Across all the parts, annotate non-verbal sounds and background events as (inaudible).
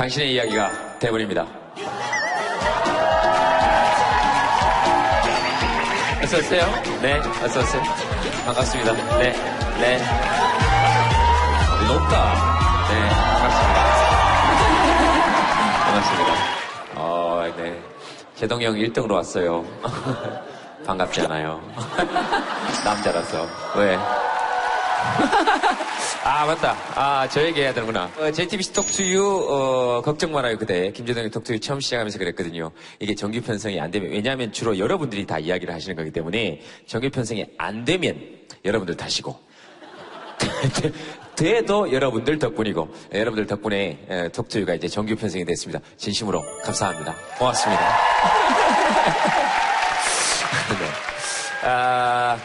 당신의 이야기가 대본입니다. 어서오세요. 네, 어서오세요. 반갑습니다. 네, 네. 높다. 네, 반갑습니다. 반갑습니다. 어, 네. 제동형 1등으로 왔어요. (laughs) 반갑지 않아요. (laughs) 남자라서. 왜? 아, 맞다. 아, 저 얘기 해야 되는구나. 어, JTBC 톡투유, 어, 걱정 말아요, 그대. 김재동의 톡투유 처음 시작하면서 그랬거든요. 이게 정규 편성이 안 되면, 왜냐하면 주로 여러분들이 다 이야기를 하시는 거기 때문에 정규 편성이 안 되면 여러분들 탓이고. (laughs) 돼도 여러분들 덕분이고, 예, 여러분들 덕분에 에, 톡투유가 이제 정규 편성이 됐습니다. 진심으로 감사합니다. 고맙습니다. (laughs) 네. 아,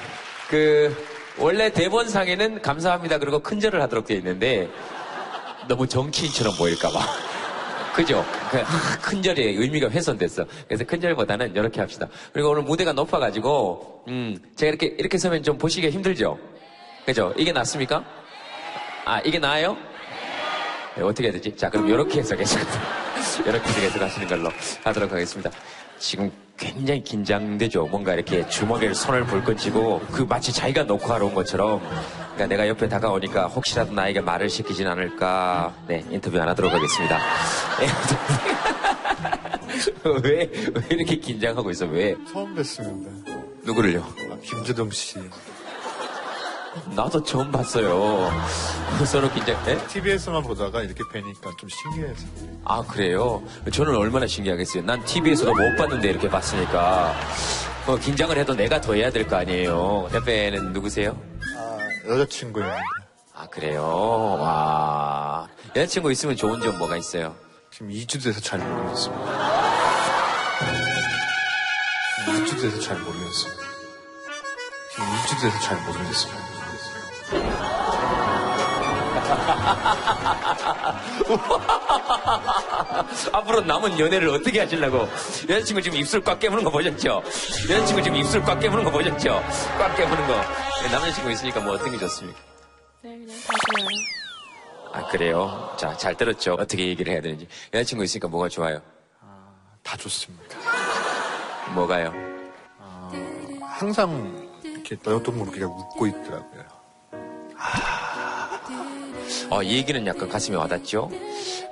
그, 원래 대본상에는 감사합니다. 그리고 큰절을 하도록 되어 있는데, 너무 정치인처럼 보일까봐. (laughs) 그죠? 그, 아, 큰절의 의미가 훼손됐어. 그래서 큰절보다는 이렇게 합시다. 그리고 오늘 무대가 높아가지고, 음, 제가 이렇게, 이렇게 서면 좀 보시기가 힘들죠? 그죠? 이게 낫습니까? 아, 이게 나아요? 네, 어떻게 해야 되지? 자, 그럼 이렇게 해서 계속, (laughs) 이렇게 해서 계속 하시는 걸로 하도록 하겠습니다. 지금 굉장히 긴장되죠. 뭔가 이렇게 주먹에 손을 불끈 쥐고 그 마치 자기가 녹화하러 온 것처럼 그러니까 내가 옆에 다가오니까 혹시라도 나에게 말을 시키진 않을까 네 인터뷰 안 하도록 하겠습니다. 왜, 왜 이렇게 긴장하고 있어? 왜? 처음 뵀습니다. 누구를요? 아, 김재동 씨. 나도 처음 봤어요. 서로 긴장, 네? TV에서만 보다가 이렇게 뵈니까 좀 신기해서. 아, 그래요? 저는 얼마나 신기하겠어요. 난 TV에서도 못 봤는데 이렇게 봤으니까. 뭐, 긴장을 해도 내가 더 해야 될 거 아니에요. 옆에는 누구세요? 아, 여자친구입니다. 아, 그래요? 와. 여자친구 있으면 좋은 점 뭐가 있어요? 지금 2주 돼서 잘 모르겠습니다. 2주 돼서 잘 모르겠습니다. 지금 2주 돼서 잘 모르겠습니다. (laughs) 앞으로 남은 연애를 어떻게 하시려고? 여자친구 지금 입술 꽉 깨무는 거 보셨죠? 여자친구 지금 입술 꽉 깨무는 거 보셨죠? 꽉 깨무는 거. 남자친구 있으니까 뭐 어떤 게 좋습니까? 네, 그냥 가세요. 아, 그래요? 자, 잘 들었죠? 어떻게 얘기를 해야 되는지. 여자친구 있으니까 뭐가 좋아요? 다 좋습니다. 뭐가요? 항상 이렇게 너도 모르게 웃고 있더라고요. 어, 이 얘기는 약간 가슴에 와닿죠?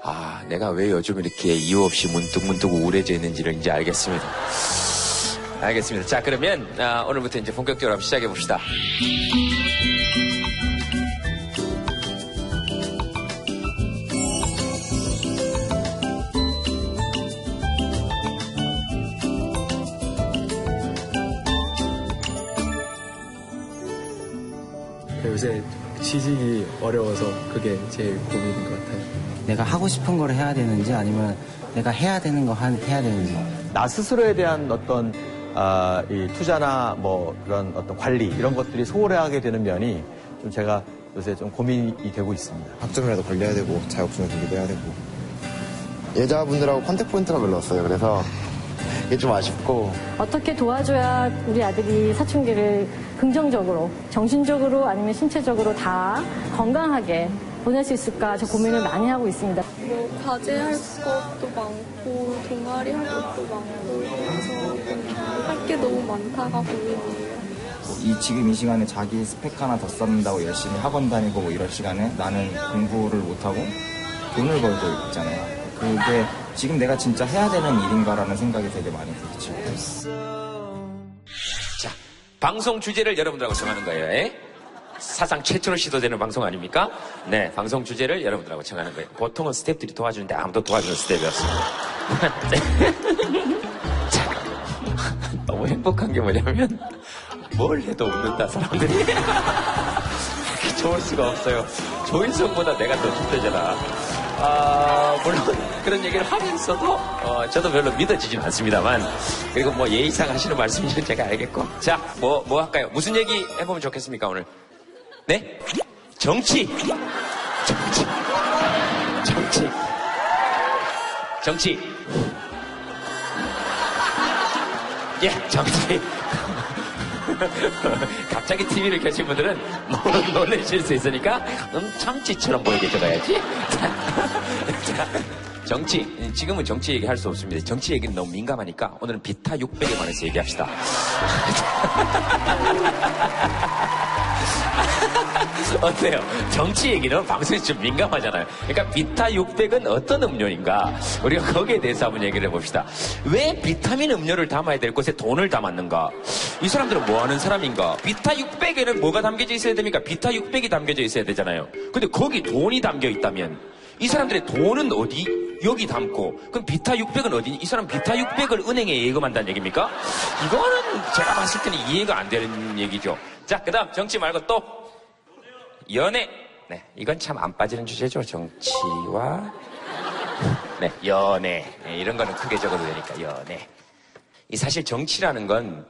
아, 내가 왜 요즘 이렇게 이유 없이 문득문득 우울해져 있는지를 이제 알겠습니다. 알겠습니다. 자, 그러면, 아, 오늘부터 이제 본격적으로 한번 시작해 봅시다. 요새 취직이 어려워서 그게 제일 고민인 것 같아요. 내가 하고 싶은 걸 해야 되는지 아니면 내가 해야 되는 거 한- 해야 되는지 나 스스로에 대한 어떤 아, 이 투자나 뭐 그런 어떤 관리 이런 것들이 소홀하게 되는 면이 좀 제가 요새 좀 고민이 되고 있습니다. 학점이라도 올려야 되고 자격증을 따기도 해야 되고 여자분들하고 contact point가 별로 없어요. 그래서 이게 좀 아쉽고 어떻게 도와줘야 우리 아들이 사춘기를 긍정적으로, 정신적으로 아니면 신체적으로 다 건강하게 보낼 수 있을까 저 고민을 많이 하고 있습니다. 뭐 과제 할 것도 많고 동아리 할 것도 많고 그래서 할 게 너무 많다가 고민이에요. 이 지금 이 시간에 자기 스펙 하나 더 쌓는다고 열심히 학원 다니고 뭐 이럴 시간에 나는 공부를 못하고 돈을 벌고 있잖아요. 그게 지금 내가 진짜 해야 되는 일인가라는 생각이 되게 많이 들죠. 자, 방송 주제를 여러분들하고 정하는 거예요. 에? 사상 최초로 시도되는 방송 아닙니까? 네, 방송 주제를 여러분들하고 정하는 거예요. 보통은 스태프들이 도와주는데 아무도 도와주는 스텝이었습니다. (laughs) 자, 너무 행복한 게 뭐냐면 뭘 해도 웃는다 사람들이. (laughs) 좋을 수가 없어요. 조인성보다 내가 더 힘들잖아. 아, 물론 그런 얘기를 하면서도 어, 저도 별로 믿어지진 않습니다만 그리고 뭐 예의상 하시는 말씀인지는 제가 알겠고 자, 뭐, 뭐 할까요? 무슨 얘기 해보면 좋겠습니까 오늘? 네? 정치! 정치! 정치! 정치! 예, 정치! (laughs) 갑자기 TV를 켜신 분들은 놀- 놀라실 수 있으니까 음, 참치처럼 보이게 적어야지. 자, 자, 정치, 지금은 정치 얘기 할 수 없습니다. 정치 얘기는 너무 민감하니까 오늘은 비타 600에 관해서 얘기합시다. (laughs) (laughs) 어때요? 정치 얘기는 방송이 좀 민감하잖아요. 그러니까 비타 600은 어떤 음료인가? 우리가 거기에 대해서 한번 얘기를 해봅시다. 왜 비타민 음료를 담아야 될 곳에 돈을 담았는가? 이 사람들은 뭐 하는 사람인가? 비타 600에는 뭐가 담겨져 있어야 됩니까? 비타 600이 담겨져 있어야 되잖아요. 근데 거기 돈이 담겨 있다면 이 사람들의 돈은 어디? 여기 담고 그럼 비타 600은 어디? 이 사람 비타 600을 은행에 예금한다는 얘기입니까? 이거는 제가 봤을 때는 이해가 안 되는 얘기죠. 자, 그 다음 정치 말고 또 연애. 네, 이건 참 안 빠지는 주제죠. 정치와 네, 연애. 네, 이런 거는 크게 적어도 되니까 연애. 이 사실 정치라는 건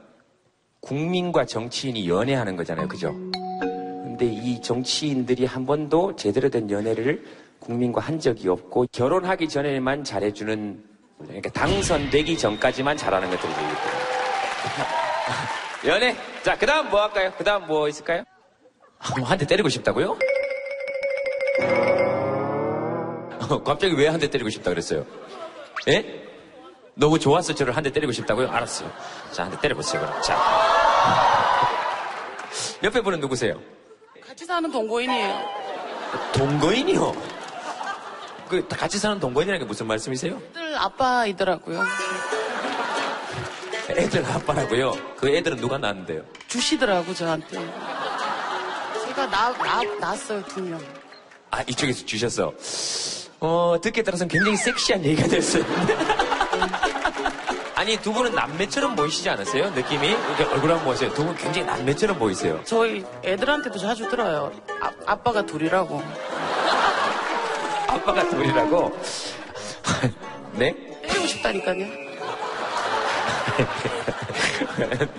국민과 정치인이 연애하는 거잖아요. 그죠? 근데 이 정치인들이 한 번도 제대로 된 연애를 국민과 한 적이 없고 결혼하기 전에만 잘해주는 그러니까 당선되기 전까지만 잘하는 것들이기 때문에 (laughs) 연애 자 그 다음 뭐 할까요? 그 다음 뭐 있을까요? 한대 때리고 싶다고요? 어, 갑자기 왜 한 대 때리고 싶다 그랬어요? 예? 너무 좋아서 저를 한 대 때리고 싶다고요? 알았어요. 자, 한 대 때려보세요, 그럼. 자. 옆에 분은 누구세요? 같이 사는 동거인이에요. 동거인이요? 그, 같이 사는 동거인이라는 게 무슨 말씀이세요? 애들 아빠이더라고요. (laughs) 애들 아빠라고요? 그 애들은 누가 낳았는데요? 주시더라고, 저한테. 제가 나, 나, 낳았어요, 두 명. 아, 이쪽에서 주셨어. 어, 듣기에 따라서는 굉장히 섹시한 얘기가 됐어요. (laughs) 아니, 두 분은 남매처럼 보이시지 않으세요? 느낌이? 이렇게 얼굴 한번 보세요. 두 분 굉장히 남매처럼 보이세요. 저희 애들한테도 자주 들어요. 아, 아빠가 둘이라고. (laughs) 아빠가 둘이라고? 네? 때리고 싶다니까요.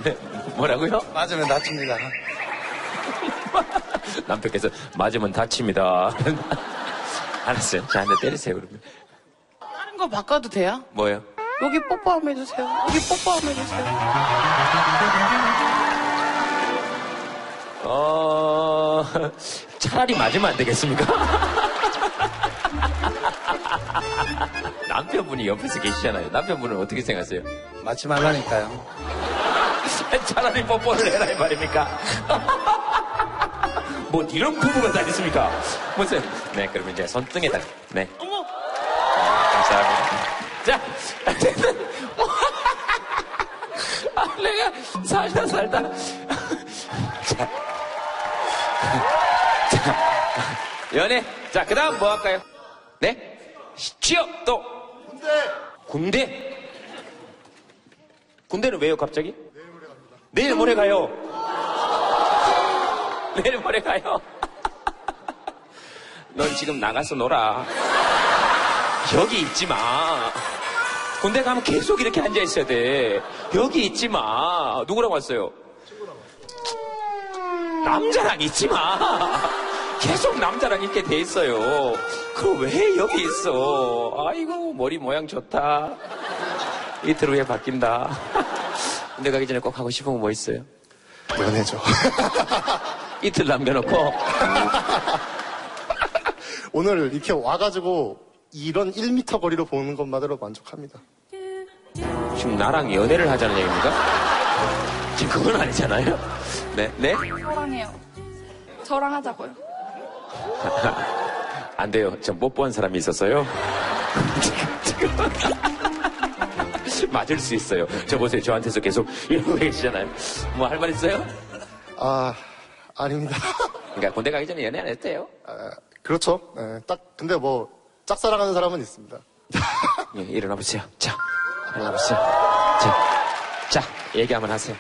네, 뭐라고요? 맞으면 다칩니다. (laughs) 남편께서 맞으면 다칩니다. 알았어요. 자, 한대 때리세요, 그러면. 다른 거 바꿔도 돼요? 뭐요? 여기 뽀뽀 한번 해주세요. 여기 뽀뽀 한번 해주세요. 어, 차라리 맞으면 안 되겠습니까? (laughs) 남편분이 옆에서 계시잖아요. 남편분은 어떻게 생각하세요? 맞지 말라니까요. (laughs) 차라리 뽀뽀를 해라, 이 말입니까? (laughs) 뭐, 이런 부부가 다 있습니까? 무슨, 네, 그러면 이제 손등에다, 네. 어머! 감사합니다. 자, 어쨌든, (laughs) 아, 내가 살다 살다. 자, 자, 연애. 자, 그 다음 뭐 할까요? 네? 취업, 또. 군대. 군대? 군대는 왜요, 갑자기? 내일 모레 가요. 내일 모레 가요. 넌 지금 나가서 놀아. 여기 있지 마. 군대 가면 계속 이렇게 앉아 있어야 돼. 여기 있지 마. 누구랑 왔어요? 남자랑 있지 마. 계속 남자랑 있게 돼 있어요. 그럼 왜 여기 있어? 아이고, 머리 모양 좋다. 이틀 후에 바뀐다. (laughs) 군대 가기 전에 꼭 하고 싶은 거 뭐 있어요? 연애죠. (laughs) 이틀 남겨놓고. (laughs) 오늘 이렇게 와가지고 이런 1m 거리로 보는 것만으로 만족합니다. 지금 나랑 연애를 하자는 얘기입니까? 지금 그건 아니잖아요? 네, 네? 사랑해요. 저랑 하자고요. (laughs) 안 돼요. 전 뽀뽀한 사람이 있었어요. 지금, (laughs) 지금. 맞을 수 있어요. 저 보세요. 저한테서 계속 이러고 계시잖아요. 뭐 할 말 있어요? 아, 아닙니다. (laughs) 그러니까 군대 가기 전에 연애 안 했대요. 아, 그렇죠. 네, 딱, 근데 뭐, 짝사랑하는 사람은 있습니다. 예, 일어나 보세요. 자, 일어나 보세요. 자, 자, 얘기 한번 하세요.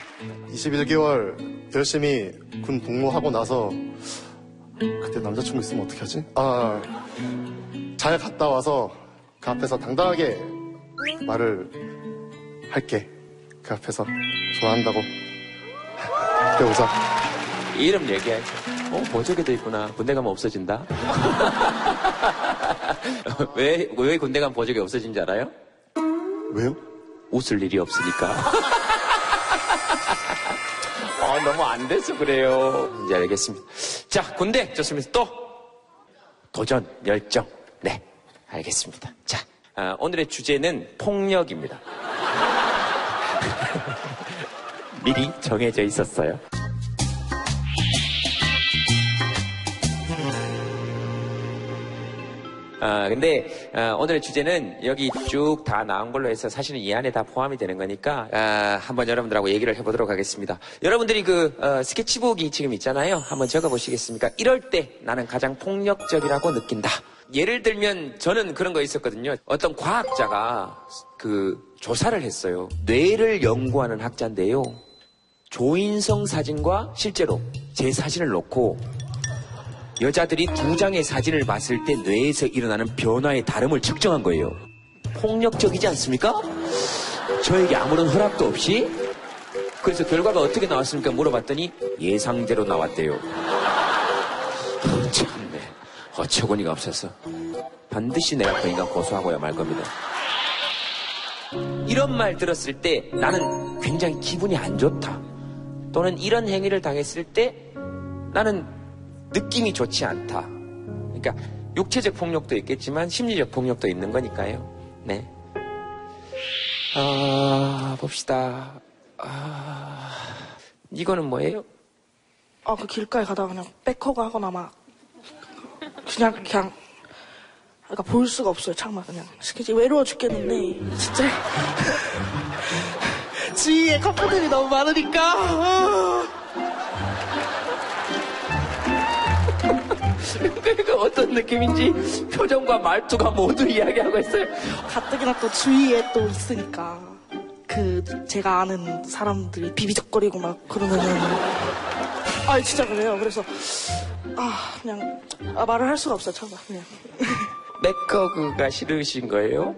21개월 열심히 군 복무하고 나서 그때 남자친구 있으면 어떻게 하지? 아, 잘 갔다 와서 그 앞에서 당당하게 말을 할게. 그 앞에서 좋아한다고. 그래 오자. 이름 얘기해야죠. 어, 보조개도 있구나. 군대 가면 없어진다. (laughs) 왜, 왜 군대 가면 보조개 없어진지 알아요? 왜요? 웃을 일이 없으니까. 어, (laughs) 너무 안 돼서 그래요. 이제 알겠습니다. 자, 군대 좋습니다. 또 도전, 열정. 네, 알겠습니다. 자, 아, 오늘의 주제는 폭력입니다. (laughs) 미리 정해져 있었어요. 아, 근데, 아, 오늘의 주제는 여기 쭉 다 나온 걸로 해서 사실은 이 안에 다 포함이 되는 거니까, 아, 한번 여러분들하고 얘기를 해보도록 하겠습니다. 여러분들이 그, 어, 스케치북이 지금 있잖아요. 한번 적어보시겠습니까? 이럴 때 나는 가장 폭력적이라고 느낀다. 예를 들면 저는 그런 거 있었거든요. 어떤 과학자가 그 조사를 했어요. 뇌를 연구하는 학자인데요. 조인성 사진과 실제로 제 사진을 놓고 여자들이 두 장의 사진을 봤을 때 뇌에서 일어나는 변화의 다름을 측정한 거예요. 폭력적이지 않습니까? 저에게 아무런 허락도 없이 그래서 결과가 어떻게 나왔습니까? 물어봤더니 예상대로 나왔대요. (laughs) 참네. 어처구니가 없어서 반드시 내가 그 인간 고소하고야 말 겁니다. 이런 말 들었을 때 나는 굉장히 기분이 안 좋다. 또는 이런 행위를 당했을 때 나는 느낌이 좋지 않다. 그러니까 육체적 폭력도 있겠지만 심리적 폭력도 있는 거니까요. 네. 아, 봅시다. 아, 이거는 뭐예요? 아, 그 길가에 가다가 그냥 백허그 하거나 막, 그냥, 그냥, 그러니까 볼 수가 없어요, 창만 그냥. 스케치 외로워 죽겠는데, 진짜. (laughs) 주위에 커플들이 너무 많으니까. 그러니까 어떤 느낌인지 표정과 말투가 모두 이야기하고 있어요. 가뜩이나 또 주위에 또 있으니까. 그, 제가 아는 사람들이 비비적거리고 막 그러면은. (laughs) 아, 진짜 그래요. 그래서, 아, 그냥, 아, 말을 할 수가 없어요, 참아, 그냥. (laughs) 맥커그가 싫으신 거예요?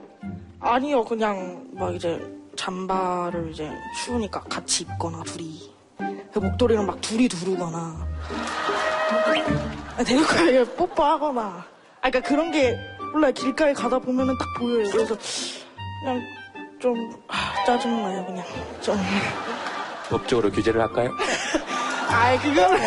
아니요, 그냥 막 이제 잠바를 이제 추우니까 같이 입거나 둘이 그 목도리를 막 둘이 두르거나 아, 대놓고 뽀뽀하거나 아 그러니까 그런 게 몰라 요 길가에 가다 보면은 딱 보여요. 그래서 그냥 좀 아, 짜증나요, 그냥 좀. 법적으로 규제를 할까요? (laughs) 아이 그거는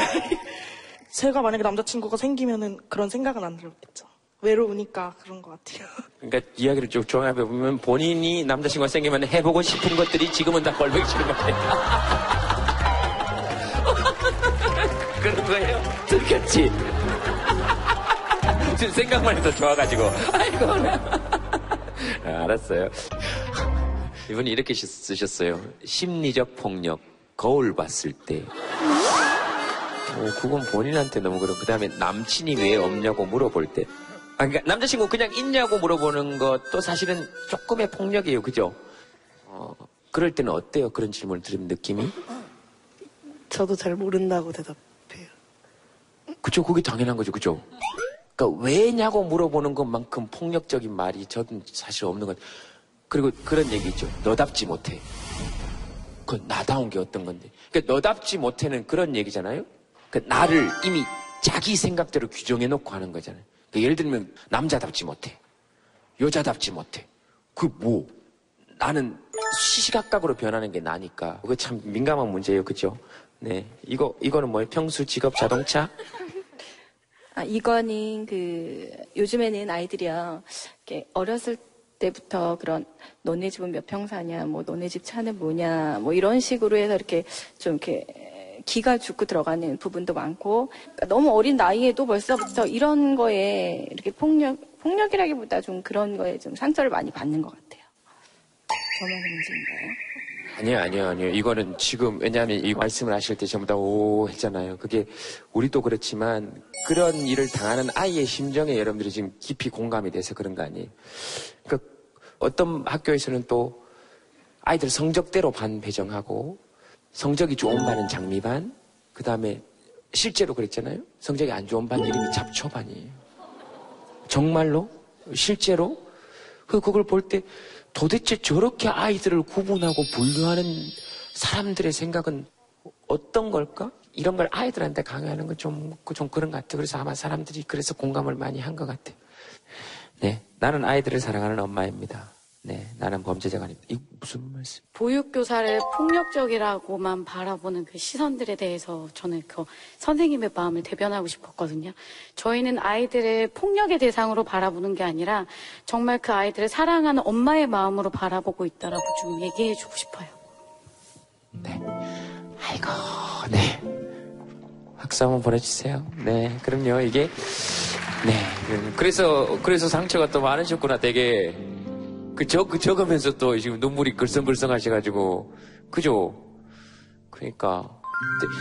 제가 만약에 남자친구가 생기면은 그런 생각은 안 들었겠죠. 외로우니까 그런 것 같아요. 그러니까 이야기를 쭉 종합해 보면 본인이 남자친구가 생기면 해보고 싶은 것들이 지금은 다 꼴보기 싫은 것 같아요. (laughs) 그런 거예요? 들켰지? (laughs) 지금 생각만 해도 좋아가지고. 아이고. 아, 알았어요. 이분이 이렇게 쓰- 쓰셨어요. 심리적 폭력. 거울 봤을 때. 어, 그건 본인한테 너무 그렇고. 그 다음에 남친이 왜 없냐고 물어볼 때. 아, 그러니까 남자친구 그냥 있냐고 물어보는 것도 사실은 조금의 폭력이에요. 그죠? 어, 그럴 때는 어때요? 그런 질문을 들으면 느낌이? 저도 잘 모른다고 대답해요. 그죠? 그게 당연한 거죠. 그죠? 그러니까 왜냐고 물어보는 것만큼 폭력적인 말이 저는 사실 없는 것. 그리고 그런 얘기 있죠. 너답지 못해. 그 나다운 게 어떤 건데. 그러니까 너답지 못해는 그런 얘기잖아요. 그 나를 이미 자기 생각대로 규정해 놓고 하는 거잖아요. 그러니까 예를 들면 남자답지 못해. 여자답지 못해. 그 뭐? 나는 시시각각으로 변하는 게 나니까. 그거 참 민감한 문제예요. 그죠? 네. 이거, 이거는 뭐예요? 평수, 직업, 자동차? (laughs) 아, 이거는 그 요즘에는 아이들이요 이렇게 어렸을 때부터 그런 너네 집은 몇 평 사냐, 뭐 너네 집 차는 뭐냐, 뭐 이런 식으로 해서 이렇게 좀 이렇게 기가 죽고 들어가는 부분도 많고 그러니까 너무 어린 나이에도 벌써부터 이런 거에 이렇게 폭력 폭력이라기보다 좀 그런 거에 좀 상처를 많이 받는 것 같아요. 저만의 문제인가요? 아니요, 아니요, 아니요. 이거는 지금, 왜냐하면 이 말씀을 하실 때 전부 다 오 했잖아요. 그게 우리도 그렇지만 그런 일을 당하는 아이의 심정에 여러분들이 지금 깊이 공감이 돼서 그런 거 아니에요. 그러니까 어떤 학교에서는 또 아이들 성적대로 반 배정하고 성적이 좋은 반은 장미반, 그 다음에 실제로 그랬잖아요. 성적이 안 좋은 반 이름이 잡초반이에요. 정말로? 실제로? 그, 그걸 볼 때 도대체 저렇게 아이들을 구분하고 분류하는 사람들의 생각은 어떤 걸까? 이런 걸 아이들한테 강요하는 건 좀, 좀 그런 것 같아요. 그래서 아마 사람들이 그래서 공감을 많이 한 것 같아요. 네. 나는 아이들을 사랑하는 엄마입니다. 네, 나는 범죄자가 아니다. 이 무슨 말씀? 보육교사를 폭력적이라고만 바라보는 그 시선들에 대해서 저는 그 선생님의 마음을 대변하고 싶었거든요. 저희는 아이들을 폭력의 대상으로 바라보는 게 아니라 정말 그 아이들을 사랑하는 엄마의 마음으로 바라보고 있다라고 좀 얘기해 주고 싶어요. 아이고, 네. 박수 한번 보내주세요. 네, 그럼요. 이게, 네. 음, 그래서, 그래서 상처가 또 많으셨구나, 되게. 그, 적, 그 적으면서 또 지금 눈물이 글썽글썽 하셔가지고. 그죠? 그러니까. 근데,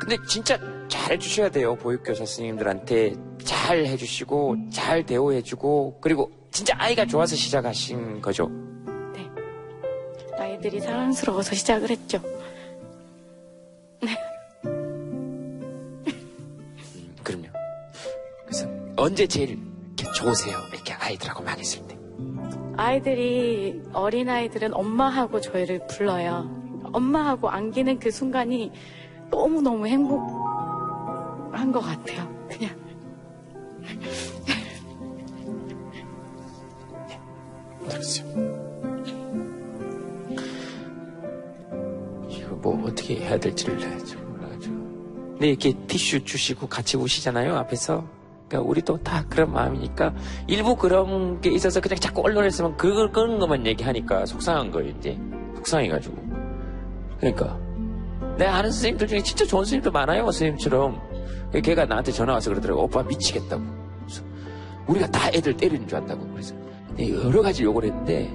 근데 진짜 잘 해주셔야 돼요. 보육교사 선생님들한테 잘 해주시고, 잘 대우해주고, 그리고 진짜 아이가 좋아서 시작하신 거죠. 아이들이 사랑스러워서 시작을 했죠. 그럼요. 그래서 언제 제일 이렇게 좋으세요? 이렇게 아이들하고 막 있을 때. 아이들이 어린아이들은 엄마하고 저희를 불러요. 엄마하고 안기는 그 순간이 너무너무 행복한 것 같아요. 그냥. 들으세요. 이거 뭐 어떻게 해야 될지를 좀 몰라가지고. 근데 이렇게 티슈 주시고 같이 우시잖아요, 앞에서. 그러니까 우리도 다 그런 마음이니까 일부 그런 게 있어서 그냥 자꾸 언론에서만 그걸 그런 것만 얘기하니까 속상한 거예요, 이제. 속상해가지고. 그러니까. 내가 아는 선생님들 중에 진짜 좋은 선생님도 많아요, 선생님처럼. 걔가 나한테 전화 와서 그러더라고. 오빠 미치겠다고. 우리가 다 애들 때리는 줄 안다고. 그래서 여러 가지 욕을 했는데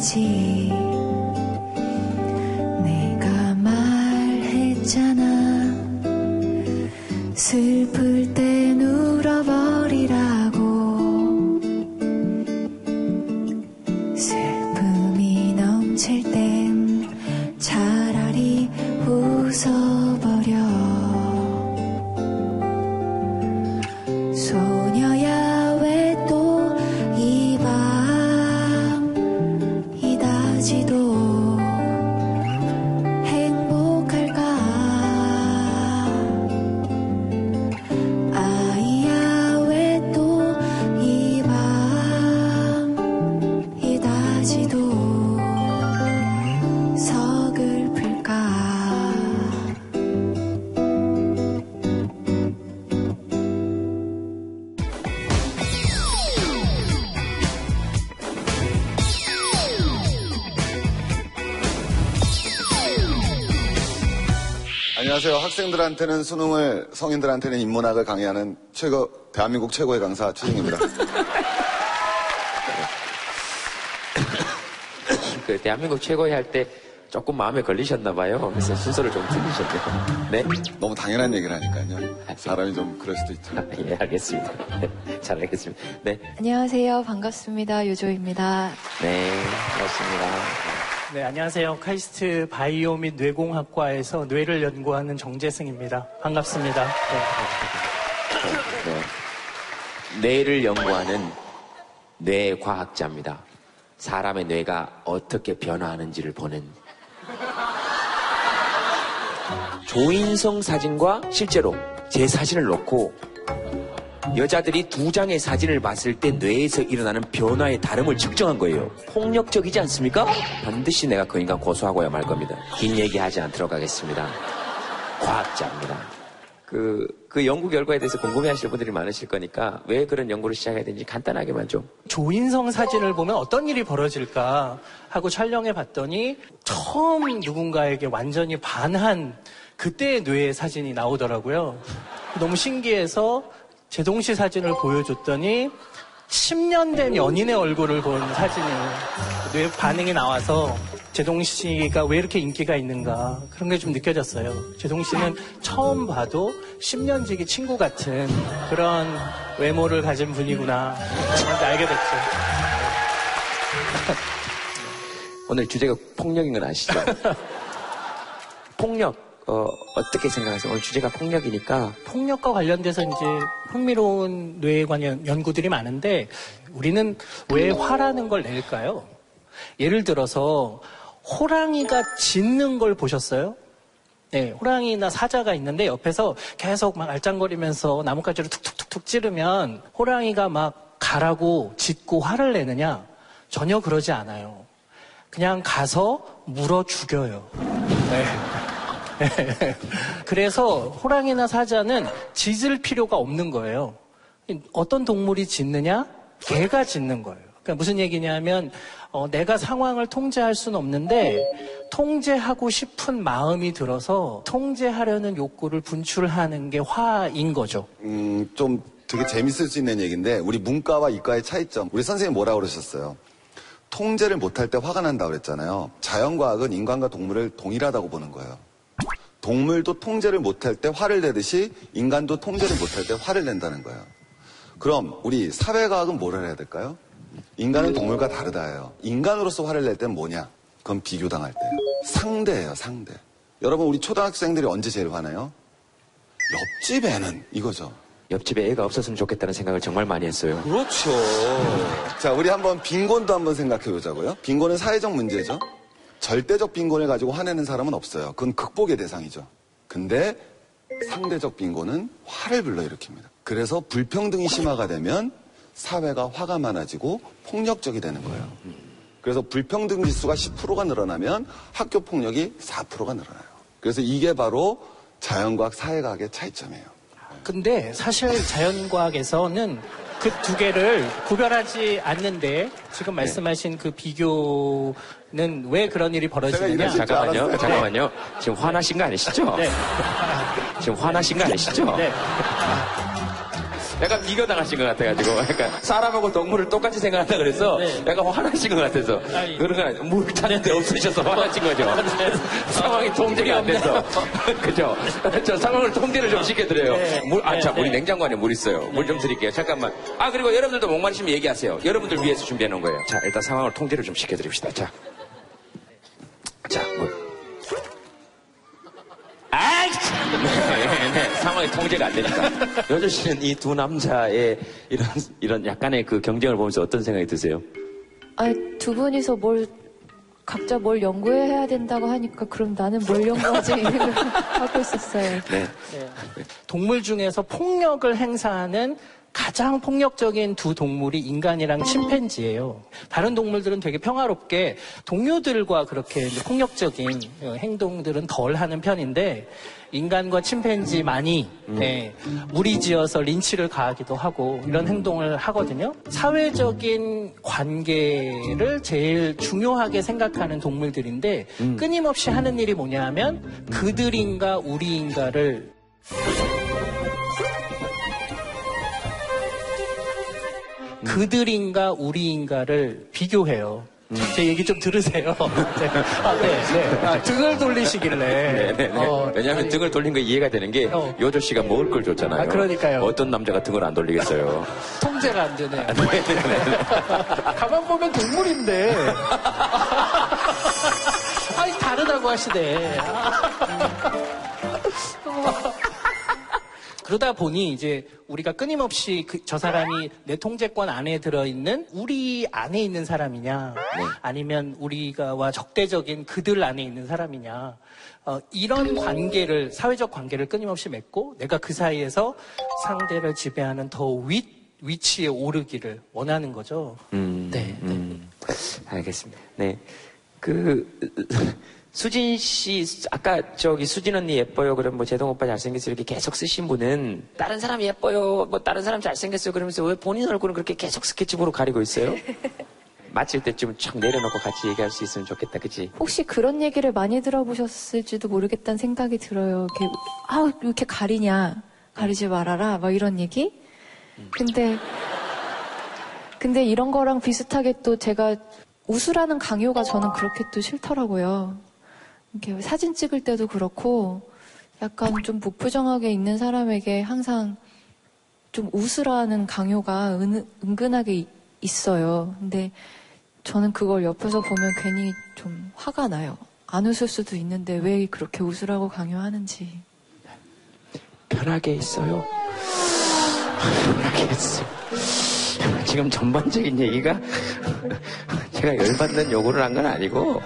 때까 학생들한테는 수능을, 성인들한테는 인문학을 강의하는 최고, 대한민국 최고의 강사 최승입니다. (laughs) 그 대한민국 최고위 할때 조금 마음에 걸리셨나 봐요. 그래서 순서를 좀 틀리셨네요. (laughs) 네. 너무 당연한 얘기를 하니까요. 사람이 좀 그럴 수도 있죠. (laughs) 예, 알겠습니다. 네, 잘 알겠습니다. 네. 안녕하세요 반갑습니다 요조입니다 네, 고맙습니다. 네, 안녕하세요. 카이스트 바이오 및 뇌공학과에서 뇌를 연구하는 정재승입니다. 반갑습니다. 네. 네. 뇌를 연구하는 뇌과학자입니다. 사람의 뇌가 어떻게 변화하는지를 보는 조인성 사진과 실제로 제 사진을 놓고 여자들이 두 장의 사진을 봤을 때 뇌에서 일어나는 변화의 다름을 측정한 거예요. 폭력적이지 않습니까? 반드시 내가 그 인간 고소하고야 말 겁니다. 긴 얘기하지 않도록 하겠습니다. 과학자입니다. 그, 그 연구 결과에 대해서 궁금해 하실 분들이 많으실 거니까 왜 그런 연구를 시작해야 되는지 간단하게만 좀. 조인성 사진을 보면 어떤 일이 벌어질까 하고 촬영해 봤더니 처음 누군가에게 완전히 반한 그때의 뇌의 사진이 나오더라고요. 너무 신기해서 제동 씨 사진을 보여줬더니 10년 된 연인의 얼굴을 본 사진이 뇌 반응이 나와서 제동 씨가 왜 이렇게 인기가 있는가 그런 게 좀 느껴졌어요. 제동 씨는 처음 봐도 10년 지기 친구 같은 그런 외모를 가진 분이구나 저한테 알게 됐죠. 오늘 주제가 폭력인 건 아시죠? (laughs) 폭력, 어, 어떻게 생각하세요? 오늘 주제가 폭력이니까. 폭력과 관련돼서 이제 흥미로운 뇌에 관련 연구들이 많은데 우리는 왜 화라는 걸 낼까요? 예를 들어서 호랑이가 짖는 걸 보셨어요? 네, 호랑이나 사자가 있는데 옆에서 계속 막 알짱거리면서 나뭇가지로 툭툭툭툭 찌르면 호랑이가 막 가라고 짖고 화를 내느냐? 전혀 그러지 않아요. 그냥 가서 물어 죽여요. 네. (laughs) 그래서 호랑이나 사자는 짖을 필요가 없는 거예요. 어떤 동물이 짖느냐? 개가 짖는 거예요. 그러니까 무슨 얘기냐면 어, 내가 상황을 통제할 수는 없는데 통제하고 싶은 마음이 들어서 통제하려는 욕구를 분출하는 게 화인 거죠. 음, 좀 되게 재밌을 수 있는 얘기인데 우리 문과와 이과의 차이점. 우리 선생님 뭐라 그러셨어요? 통제를 못할 때 화가 난다 그랬잖아요. 자연과학은 인간과 동물을 동일하다고 보는 거예요. 동물도 통제를 못할 때 화를 내듯이 인간도 통제를 못할 때 화를 낸다는 거예요. 그럼 우리 사회과학은 뭐를 해야 될까요? 인간은 동물과 다르다예요. 인간으로서 화를 낼 때는 뭐냐? 그건 비교당할 때예요. 상대예요, 상대. 여러분 우리 초등학생들이 언제 제일 화나요? 옆집 애는 이거죠. 옆집에 애가 없었으면 좋겠다는 생각을 정말 많이 했어요. 그렇죠. 자, 우리 한번 빈곤도 한번 생각해 보자고요. 빈곤은 사회적 문제죠. 절대적 빈곤을 가지고 화내는 사람은 없어요. 그건 극복의 대상이죠. 근데 상대적 빈곤은 화를 불러일으킵니다. 그래서 불평등이 심화가 되면 사회가 화가 많아지고 폭력적이 되는 거예요. 그래서 불평등 지수가 10%가 늘어나면 학교 폭력이 4%가 늘어나요. 그래서 이게 바로 자연과학, 사회과학의 차이점이에요. 근데 사실 자연과학에서는 그 두 개를 구별하지 않는데 지금 말씀하신 그 비교는 왜 그런 일이 벌어지느냐? 잠깐만요, 잠깐만요. 지금 화나신 거 아니시죠? 네. 지금 화나신 거 아니시죠? 네. 약간 비교 당하신 것 같아가지고, 약간 사람하고 동물을 똑같이 생각한다 그래서 약간 화나신 것 같아서 아니에요. 물 찾는데 없으셔서 화나신 거죠. (laughs) 상황이 통제가 안 돼서 (laughs) 그죠? 저 상황을 통제를 좀 시켜드려요. 네. 물, 아, 네, 자, 네. 우리 냉장고 안에 물 있어요. 물 좀 드릴게요. 잠깐만. 아, 그리고 여러분들도 목마르시면 얘기하세요. 여러분들 위해서 준비해 놓은 거예요. 자, 일단 상황을 통제를 좀 시켜드립시다. 자. 자, 물. 상황이 통제가 안 되니까. (laughs) 여조 씨는 이 두 남자의 이런, 이런 약간의 그 경쟁을 보면서 어떤 생각이 드세요? 아, 두 분이서 뭘 각자 뭘 연구해야 된다고 하니까 그럼 나는 뭘 연구하지 (laughs) 하고 있었어요. 네. 동물 중에서 폭력을 행사하는 가장 폭력적인 두 동물이 인간이랑 침팬지예요. 다른 동물들은 되게 평화롭게 동료들과 그렇게 폭력적인 어, 행동들은 덜 하는 편인데 인간과 침팬지만이 네, 무리지어서 린치를 가하기도 하고 이런 행동을 하거든요. 사회적인 관계를 제일 중요하게 생각하는 동물들인데 끊임없이 하는 일이 뭐냐면 그들인가 우리인가를 그들인가 우리인가를 비교해요. 제 얘기 좀 들으세요. (laughs) 네. 아, 네, 네. 아, 등을 돌리시길래. 네, 네, 네. 어, 왜냐하면 등을 돌린 거 이해가 되는 게 요조 씨가 먹을 걸 줬잖아요. 아, 그러니까요. 어떤 남자가 등을 안 돌리겠어요. (laughs) 통제가 안 되네요. 네, 네, 네. (laughs) 가만 보면 동물인데. 아니, 다르다고 하시네. 그러다 보니 이제 우리가 끊임없이 그- 저 사람이 내 통제권 안에 들어있는 우리 안에 있는 사람이냐, 아니면 우리가와 적대적인 그들 안에 있는 사람이냐, 어, 이런 관계를, 사회적 관계를 끊임없이 맺고 내가 그 사이에서 상대를 지배하는 더 윗, 위치에 오르기를 원하는 거죠. 음, 네, 음. 알겠습니다. 네. 그, 수진 씨, 아까 저기 수진 언니 예뻐요. 그럼 뭐 제동 오빠 잘생겼어요. 이렇게 계속 쓰신 분은 다른 사람 예뻐요. 뭐 다른 사람 잘생겼어요. 그러면서 왜 본인 얼굴은 그렇게 계속 스케치북으로 가리고 있어요? (laughs) 마칠 때쯤 촥 내려놓고 같이 얘기할 수 있으면 좋겠다. 그치? 혹시 그런 얘기를 많이 들어보셨을지도 모르겠다는 생각이 들어요. 이렇게, 아, 왜 이렇게 가리냐. 가리지 말아라. 막 이런 얘기? 근데, 근데 이런 거랑 비슷하게 또 제가 웃으라는 강요가 저는 그렇게 또 싫더라고요. 이렇게 사진 찍을 때도 그렇고 약간 좀 무표정하게 있는 사람에게 항상 좀 웃으라는 강요가 은, 은근하게 이- 있어요. 근데 저는 그걸 옆에서 보면 괜히 좀 화가 나요. 안 웃을 수도 있는데 왜 그렇게 웃으라고 강요하는지. 편하게 있어요. 편하게 있어요. 지금 전반적인 얘기가 제가 열받는 요구를 한 건 아니고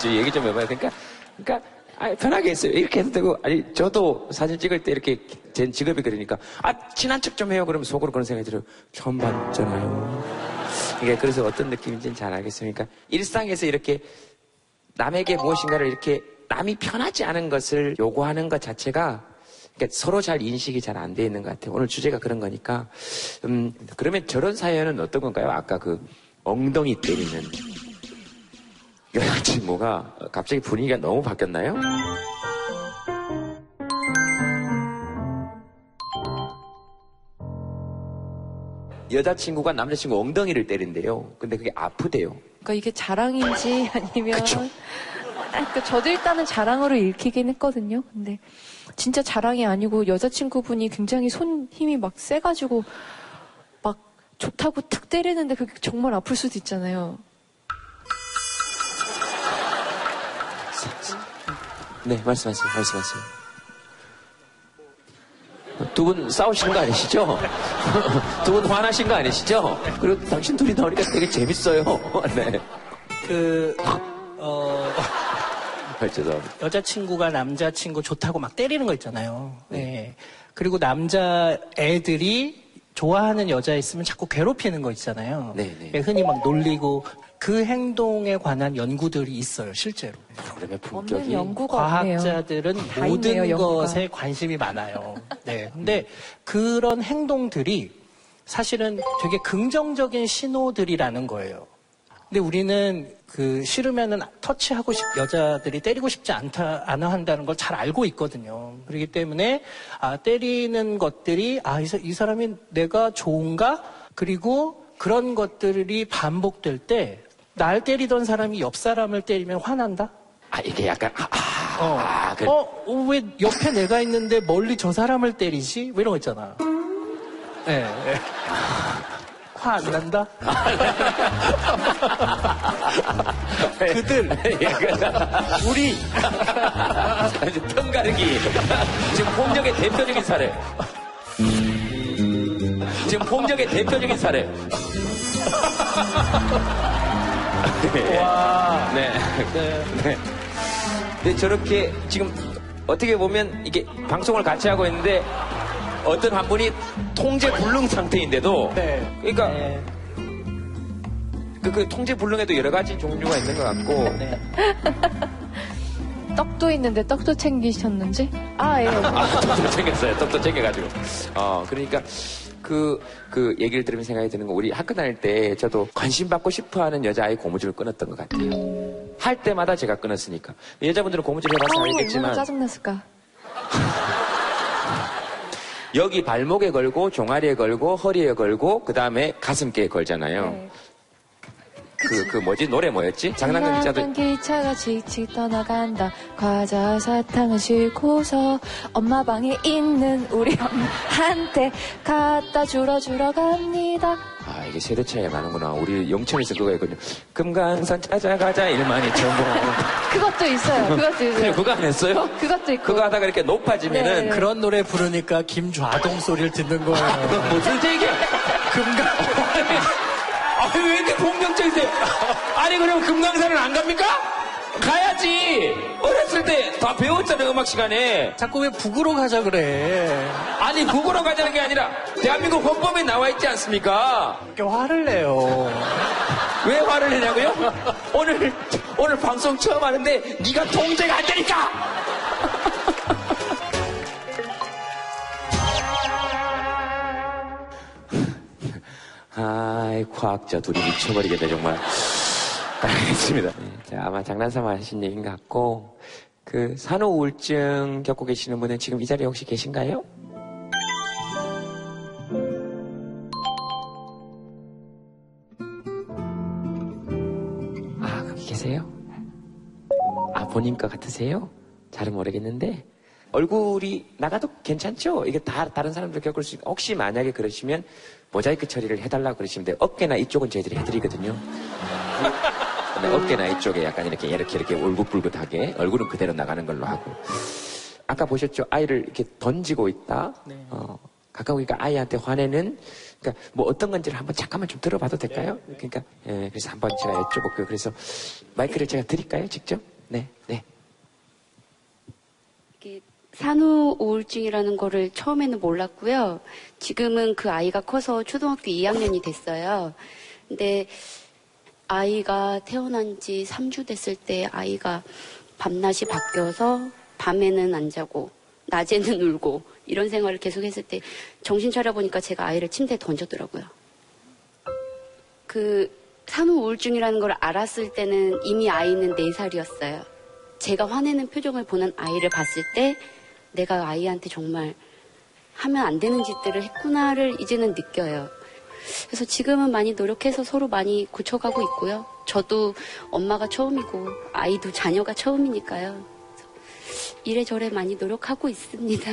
저 얘기 좀 해봐야 되니까 그러니까 아, 편하게 했어요. 이렇게 해도 되고 아니 저도 사진 찍을 때 이렇게 제 직업이 그러니까 아 친한 척 좀 해요. 그러면 속으로 그런 생각이 들어요. 처음 봤잖아요. 이게 그래서 어떤 느낌인지는 잘 알겠습니까? 일상에서 이렇게 남에게 무엇인가를 이렇게 남이 편하지 않은 것을 요구하는 것 자체가 그러니까 서로 잘 인식이 잘 안 돼 있는 것 같아요. 오늘 주제가 그런 거니까. 음, 그러면 저런 사연은 어떤 건가요? 아까 그 엉덩이 때리는 여자친구가 갑자기 분위기가 너무 바뀌었나요? 여자친구가 남자친구 엉덩이를 때린대요. 근데 그게 아프대요. 그러니까 이게 자랑인지 (laughs) 아니면 아, 그러니까 저도 일단은 자랑으로 읽히긴 했거든요. 근데 진짜 자랑이 아니고 여자친구분이 굉장히 손 힘이 막 세가지고 막 좋다고 탁 때리는데 그게 정말 아플 수도 있잖아요. 네, 말씀하세요. 말씀하세요. 두 분 싸우시는 거 아니시죠? (laughs) 두 분 화나신 거 아니시죠? 그리고 당신 둘이 나오니까 되게 재밌어요. (laughs) 네. 그, 어, 아. 여자친구가 남자친구 좋다고 막 때리는 거 있잖아요. 네. 그리고 남자 애들이 좋아하는 여자 있으면 자꾸 괴롭히는 거 있잖아요. 네, 네. 예, 흔히 막 놀리고 그 행동에 관한 연구들이 있어요, 실제로. 연구가 없네요. 과학자들은 다 모든 있네요, 연구가. 것에 관심이 많아요. 네. 근데 그런 행동들이 사실은 되게 긍정적인 신호들이라는 거예요. 근데 우리는 그 싫으면은 터치하고 싶, 여자들이 때리고 싶지 않다, 않아 한다는 걸 잘 알고 있거든요. 그렇기 때문에, 아, 때리는 것들이, 아, 이, 사- 이 사람이 내가 좋은가? 그리고 그런 것들이 반복될 때, 날 때리던 사람이 옆 사람을 때리면 화난다? 아, 이게 약간, 아, 어, 아, 그- 어, 어, 왜 옆에 내가 있는데 멀리 저 사람을 때리지? 뭐 이런 거 있잖아. 예, 예. 화안 난다? 그들, (laughs) 우리 편 가르기 지금 폭력의 대표적인 사례 지금 폭력의 대표적인 사례 와. 네. 네. 근데 저렇게 지금 어떻게 보면 이게 방송을 같이 하고 있는데 어떤 한 분이 통제 불능 상태인데도 네. 그러니까 그, 그 통제 불능에도 여러 가지 종류가 있는 것 같고 (laughs) 떡도 있는데 떡도 챙기셨는지? 아, 예. 아, (laughs) 떡도 챙겼어요. 떡도 챙겨가지고. 어, 그러니까 그, 그 얘기를 들으면 생각이 드는 건 우리 학교 다닐 때 저도 관심 받고 싶어 하는 여자아이 고무줄을 끊었던 것 같아요. 할 때마다 제가 끊었으니까. 여자분들은 고무줄 해봐서 어, 얼마나 알겠지만 짜증났을까. (laughs) 여기 발목에 걸고 종아리에 걸고 허리에 걸고 그 다음에 가슴께에 걸잖아요. 네. 그, 그 뭐지? 노래 뭐였지? 장난감 장난감 기차가 칙칙 떠나간다. 과자 사탕을 싣고서 엄마 방에 있는 우리 엄마한테 갖다 주러 주러 갑니다. 아, 이게 세대 차이가 나는구나. 우리 영천에서 그거 있거든요. 금강산 찾아가자, 일만이 전부. 그것도 있어요. 그것도 있어요. 그거 안 했어요? 그것도 있고. 그거 하다가 이렇게 높아지면은. 네. 그런 노래 부르니까 김좌동 소리를 듣는 거예요. 그 무슨 얘기야? 금강. 아니, 왜 이렇게 공격적이세요? 아니, 그럼 금강산은 안 갑니까? 가야지! 어렸을 때 다 배웠잖아요, 음악 시간에. 자꾸 왜 북으로 가자 그래? 아니, 북으로 가자는 게 아니라, 대한민국 헌법에 나와 있지 않습니까? 이렇게 화를 내요. 왜 화를 내냐고요? 오늘, 오늘 방송 처음 하는데, 네가 통제가 안 되니까! 아이, 과학자 둘이 미쳐버리겠네, 정말. 알겠습니다. 네, 아마 장난삼아 하신 얘기인 것 같고, 그, 산후 우울증 겪고 계시는 분은 지금 이 자리에 혹시 계신가요? 아, 거기 계세요? 아, 본인 것 같으세요? 잘은 모르겠는데. 얼굴이 나가도 괜찮죠? 이게 다 다른 사람들 겪을 수 있고 혹시 만약에 그러시면 모자이크 처리를 해달라고 그러시면 돼요. 어깨나 이쪽은 저희들이 해드리거든요. 근데 어깨나 이쪽에 약간 이렇게 이렇게 이렇게 울긋불긋하게 얼굴은 그대로 나가는 걸로 하고. 아까 보셨죠? 아이를 이렇게 던지고 있다. 어, 가까우니까 아이한테 화내는 그러니까 뭐 어떤 건지를 한번 잠깐만 좀 들어봐도 될까요? 그러니까 예, 그래서 한번 제가 여쭤볼게요. 그래서 마이크를 제가 드릴까요? 직접? 네, 네. 산후 우울증이라는 거를 처음에는 몰랐고요. 지금은 그 아이가 커서 초등학교 2학년이 됐어요. 근데 아이가 태어난 지 3주 됐을 때 아이가 밤낮이 바뀌어서 밤에는 안 자고 낮에는 (laughs) 울고 이런 생활을 계속 했을 때 정신 차려보니까 제가 아이를 침대에 던졌더라고요. 그 산후 우울증이라는 걸 알았을 때는 이미 아이는 4살이었어요. 제가 화내는 표정을 보는 아이를 봤을 때 내가 아이한테 정말 하면 안 되는 짓들을 했구나를 이제는 느껴요. 그래서 지금은 많이 노력해서 서로 많이 고쳐가고 있고요. 저도 엄마가 처음이고 아이도 자녀가 처음이니까요. 이래저래 많이 노력하고 있습니다.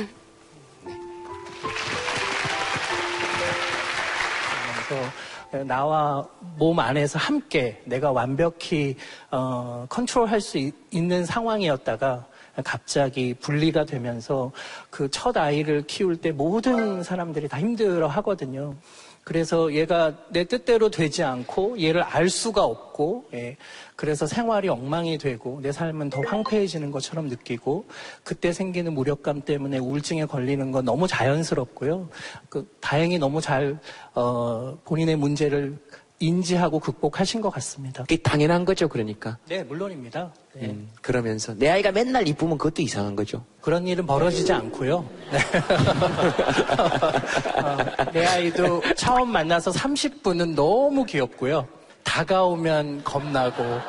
나와 몸 안에서 함께 내가 완벽히 어, 컨트롤할 수 있- 있는 상황이었다가 갑자기 분리가 되면서 그 첫 아이를 키울 때 모든 사람들이 다 힘들어 하거든요. 그래서 얘가 내 뜻대로 되지 않고 얘를 알 수가 없고, 예. 그래서 생활이 엉망이 되고 내 삶은 더 황폐해지는 것처럼 느끼고 그때 생기는 무력감 때문에 우울증에 걸리는 건 너무 자연스럽고요. 그 다행히 너무 잘 어, 본인의 문제를 인지하고 극복하신 것 같습니다. 그게 당연한 거죠, 그러니까. 네, 물론입니다. 네. 음, 그러면서 내 아이가 맨날 이쁘면 그것도 이상한 거죠. 그런 일은 벌어지지 않고요. 네. (laughs) 어, 내 아이도 처음 만나서 30분은 너무 귀엽고요. 다가오면 겁나고 어,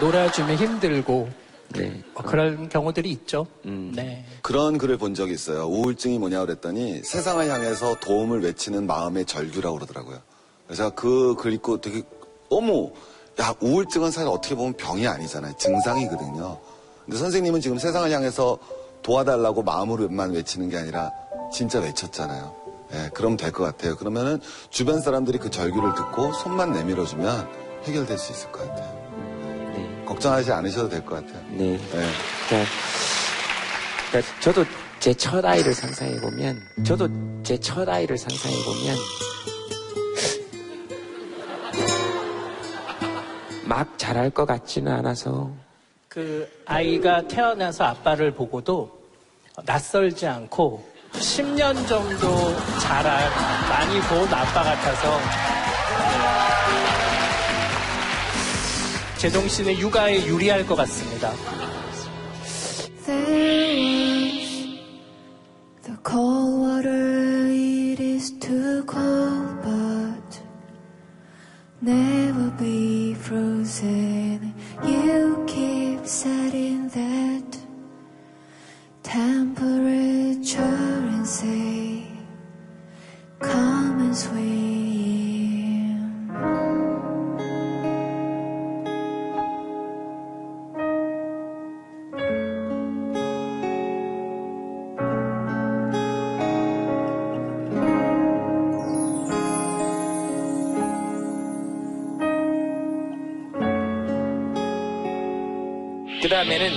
놀아주면 힘들고 어, 그런 경우들이 있죠. 네. 그런 글을 본 적이 있어요. 우울증이 뭐냐 그랬더니 세상을 향해서 도움을 외치는 마음의 절규라고 그러더라고요. 그래서 그 글 읽고 되게 어머 야 우울증은 사실 어떻게 보면 병이 아니잖아요. 증상이거든요. 근데 선생님은 지금 세상을 향해서 도와달라고 마음으로만 외치는 게 아니라 진짜 외쳤잖아요. 예, 그럼 될 것 같아요. 그러면은 주변 사람들이 그 절규를 듣고 손만 내밀어주면 해결될 수 있을 것 같아요. 걱정하지 않으셔도 될 것 같아요. 네. 그러니까, 그러니까 저도 제 첫 아이를 상상해 보면, 저도 제 첫 아이를 상상해 보면, 막 잘할 것 같지는 않아서, 그 아이가 태어나서 아빠를 보고도 낯설지 않고 10년 정도 자랄 많이 본 아빠 같아서 네. 제동 씨는 육아에 유리할 것 같습니다. The cold water, it is too cold, but never be frozen.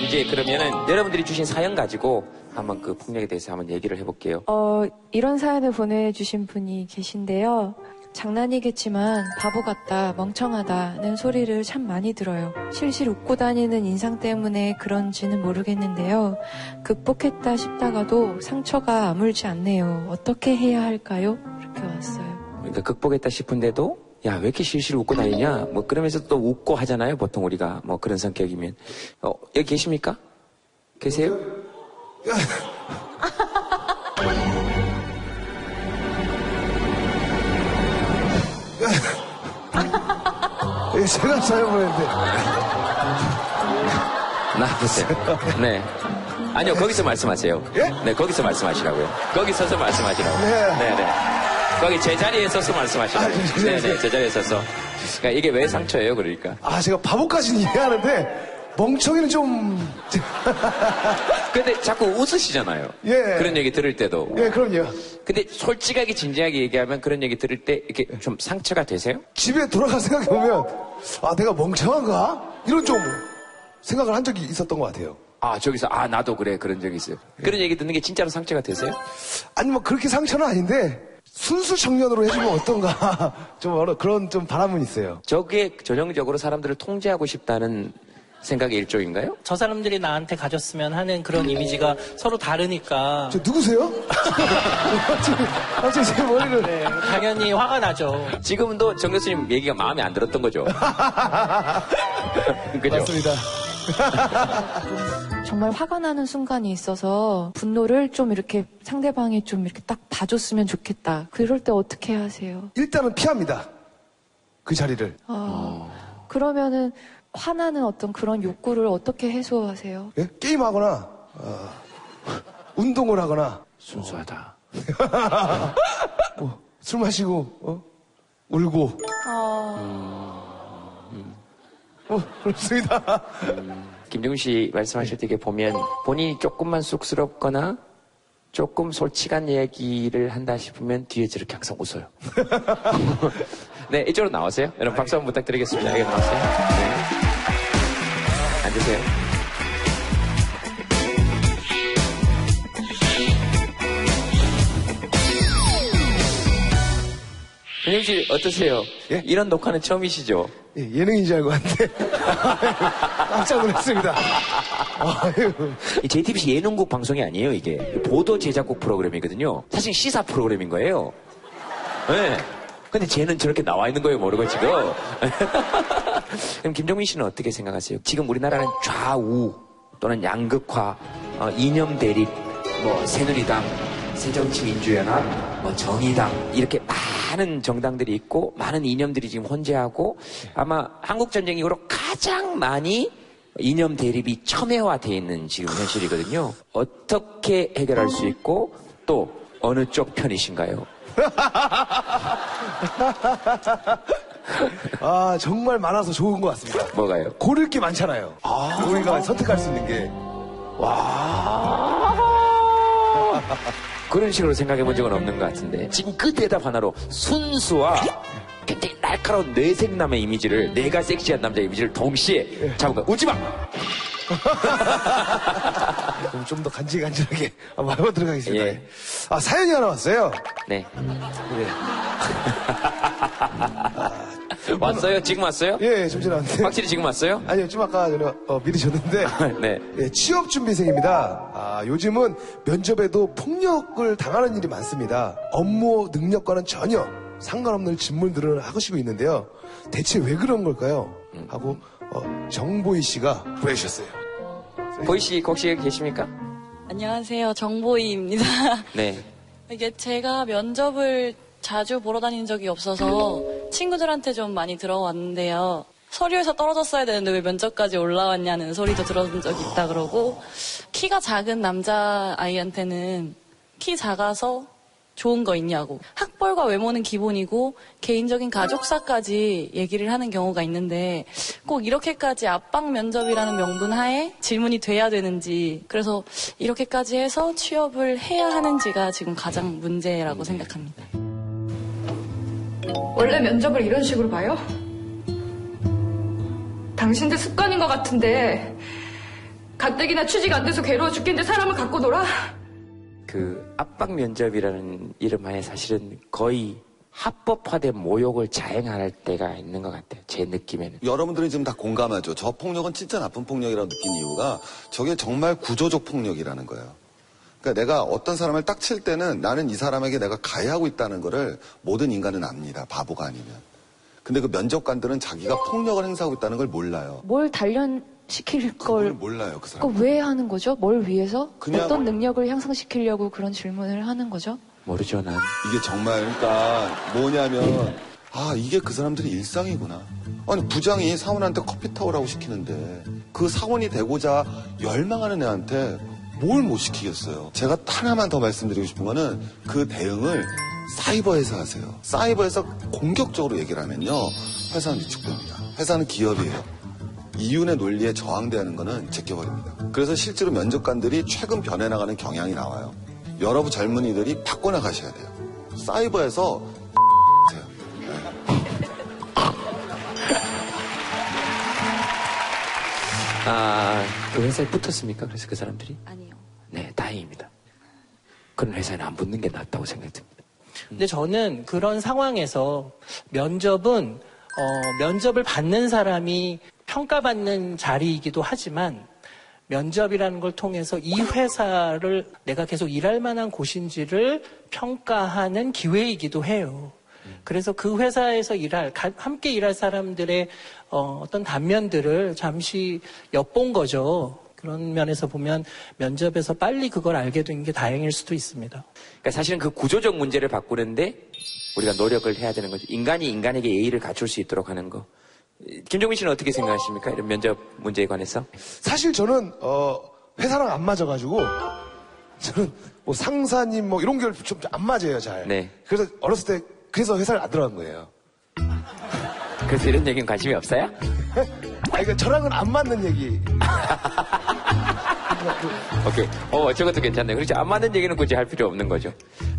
이제 그러면은 여러분들이 주신 사연 가지고 한번 그 폭력에 대해서 한번 얘기를 해볼게요. 어, 이런 사연을 보내주신 분이 계신데요. 장난이겠지만 바보 같다, 멍청하다는 소리를 참 많이 들어요. 실실 웃고 다니는 인상 때문에 그런지는 모르겠는데요. 극복했다 싶다가도 상처가 아물지 않네요. 어떻게 해야 할까요? 이렇게 왔어요. 그러니까 극복했다 싶은데도 야 왜 이렇게 실실 웃고 다니냐 뭐 그러면서 또 웃고 하잖아요 보통 우리가 뭐 그런 성격이면 어, 여기 계십니까? 계세요? 예, 제가 잘못했는데. 나 보세요. 네. 아니요 거기서 말씀하세요. 네 거기서 말씀하시라고요. 거기 서서 말씀하시라고. 네. 네, 네. 거기 제자리에 서서 말씀하시라고. 아, 제- 제- 네네, 제자리에 서서. 그러니까 이게 왜 상처예요, 그러니까. 아, 제가 바보까지는 (laughs) 이해하는데, 멍청이는 좀. 근데 자꾸 웃으시잖아요. 예. 그런 얘기 들을 때도. 예, 그럼요. 근데 솔직하게 진지하게 얘기하면 그런 얘기 들을 때 이렇게 좀 상처가 되세요? 집에 돌아가 생각해보면, 아, 내가 멍청한가? 이런 좀 생각을 한 적이 있었던 것 같아요. 아, 저기서, 아, 나도 그래. 그런 적이 있어요. 그런 얘기 듣는 게 진짜로 상처가 되세요? 아니, 뭐, 그렇게 상처는 아닌데, 순수 청년으로 해주면 어떤가. (laughs) 좀, 어려- 그런 좀 바람은 있어요. 저게 전형적으로 사람들을 통제하고 싶다는 생각의 일종인가요? 저 사람들이 나한테 가졌으면 하는 그런 이미지가 서로 다르니까. 저 누구세요? 갑자기 제 머리를. 네, 당연히 화가 나죠. 지금도 정 교수님 얘기가 마음에 안 들었던 거죠? (laughs) 그죠? 맞습니다. (laughs) 정말 화가 나는 순간이 있어서 분노를 좀 이렇게 상대방이 좀 이렇게 딱 봐줬으면 좋겠다. 그럴 때 어떻게 하세요? 일단은 피합니다. 그 자리를. 아, 그러면은 화나는 어떤 그런 욕구를 어떻게 해소하세요? 예? 게임하거나, 어, 운동을 하거나. 순수하다. (laughs) 뭐, 술 마시고, 어? 울고. 어, 그렇습니다. 김정은 씨 말씀하실 때 보면 본인이 조금만 쑥스럽거나 조금 솔직한 얘기를 한다 싶으면 뒤에 저렇게 항상 웃어요. (laughs) 네, 이쪽으로 나오세요. 여러분 박수 한번 부탁드리겠습니다. 여기 나오세요. 네. 앉으세요. 김정은 씨 어떠세요? 이런 녹화는 처음이시죠? 예, 예능인 줄 알고 왔는데. (laughs) 깜짝 놀랐습니다. 아유. 이 JTBC 예능국 방송이 아니에요, 이게. 보도 제작국 프로그램이거든요. 사실 시사 프로그램인 거예요. 네. 근데 쟤는 저렇게 나와 있는 거예요, 모르고 지금. (laughs) 그럼 김종민 씨는 어떻게 생각하세요? 지금 우리나라는 좌우 또는 양극화, 어, 이념 대립, 뭐 새누리당, 새정치민주연합, 뭐 정의당 이렇게 많은 정당들이 있고 많은 이념들이 지금 혼재하고 아마 한국 전쟁 이후로 가장 많이 이념 대립이 첨예화되어 있는 지금 현실이거든요. 어떻게 해결할 수 있고 또 어느 쪽 편이신가요? (laughs) 아, 정말 많아서 좋은 것 같습니다. 뭐가요? 고를 게 많잖아요. 우리가 선택할 수 있는 게. (laughs) 그런 식으로 생각해 본 적은 없는 것 같은데 지금 그 대답 하나로 순수와 굉장히 날카로운 뇌생남의 이미지를 내가 섹시한 남자 이미지를 동시에 잡은 거 웃지 마! 좀 더 간질간질하게 한번 해보도록 예. 하겠습니다. 아, 사연이 하나 왔어요. 네. 네. (laughs) (laughs) 왔어요? 지금 왔어요? 예, 좀 전에 왔는데. 확실히 지금 왔어요? 아니요, 좀 아까 전에 어, 미리 줬는데. (laughs) 네. 예, 취업 준비생입니다. 아, 요즘은 면접에도 폭력을 당하는 일이 많습니다. 업무 능력과는 전혀 상관없는 질문들을 하시고 있는데요. 대체 왜 그런 걸까요? 하고 어, 정보희 씨가 보내주셨어요. 보이 씨 혹시 여기 계십니까? 안녕하세요. 정보이입니다. 네. (laughs) 이게 제가 면접을 자주 보러 다니는 적이 없어서 친구들한테 좀 많이 들어왔는데요. 서류에서 떨어졌어야 되는데 왜 면접까지 올라왔냐는 소리도 들어본 적이 있다 그러고 키가 작은 남자 아이한테는 키 작아서 좋은 거 있냐고 학벌과 외모는 기본이고 개인적인 가족사까지 얘기를 하는 경우가 있는데 꼭 이렇게까지 압박 면접이라는 명분 하에 질문이 돼야 되는지 그래서 이렇게까지 해서 취업을 해야 하는지가 지금 가장 문제라고 생각합니다. 원래 면접을 이런 식으로 봐요? 당신들 습관인 것 같은데 가뜩이나 취직 안 돼서 괴로워 죽겠는데 사람을 갖고 놀아? 그 압박 면접이라는 이름 하에 사실은 거의 합법화된 모욕을 자행할 때가 있는 것 같아요. 제 느낌에는. 여러분들은 지금 다 공감하죠. 저 폭력은 진짜 나쁜 폭력이라고 느낀 이유가 저게 정말 구조적 폭력이라는 거예요. 그러니까 내가 어떤 사람을 딱 칠 때는 나는 이 사람에게 내가 가해하고 있다는 거를 모든 인간은 압니다. 바보가 아니면. 근데 그 면접관들은 자기가 폭력을 행사하고 있다는 걸 몰라요. 뭘 단련 시킬 걸, 몰라요, 그 사람. 왜 하는 거죠? 뭘 위해서? 그냥- 어떤 능력을 향상시키려고 그런 질문을 하는 거죠? 모르죠, 난. 이게 정말 그러니까 뭐냐면 아 이게 그 사람들의 일상이구나. 아니 부장이 사원한테 커피 타오라고 시키는데 그 사원이 되고자 열망하는 애한테 뭘 못 시키겠어요. 제가 하나만 더 말씀드리고 싶은 거는 그 대응을 사이버에서 하세요. 사이버에서 공격적으로 얘기를 하면요. 회사는 위축됩니다. 회사는 기업이에요. 이윤의 논리에 저항대하는 거는 제껴버립니다. 그래서 실제로 면접관들이 최근 변해나가는 경향이 나와요. 여러분 젊은이들이 바꿔나가셔야 돼요. 사이버에서. (laughs) 아, 그 회사에 붙었습니까? 그래서 그 사람들이? 아니요. 네, 다행입니다. 그런 회사에는 안 붙는 게 낫다고 생각이 듭니다. 근데 저는 그런 상황에서 면접은 어, 면접을 받는 사람이 평가받는 자리이기도 하지만 면접이라는 걸 통해서 이 회사를 내가 계속 일할 만한 곳인지를 평가하는 기회이기도 해요. 그래서 그 회사에서 일할, 가- 함께 일할 사람들의 어, 어떤 단면들을 잠시 엿본 거죠. 그런 면에서 보면 면접에서 빨리 그걸 알게 된 게 다행일 수도 있습니다. 그러니까 사실은 그 구조적 문제를 바꾸는데 우리가 노력을 해야 되는 거죠. 인간이 인간에게 예의를 갖출 수 있도록 하는 거. 김종민 씨는 어떻게 생각하십니까? 이런 면접 문제에 관해서? 사실 저는 어, 회사랑 안 맞아가지고 저는 뭐 상사님 뭐 이런 게좀안 맞아요 잘. 네. 그래서 어렸을 때 그래서 회사를 안 들어간 거예요. 그래서 이런 얘기는 관심이 없어요? (laughs) 아 그러니까 저랑은 안 맞는 얘기. (laughs) 오케이. 어, 저것도 괜찮네요. 그렇죠. 안 맞는 얘기는 굳이 할 필요 없는 거죠.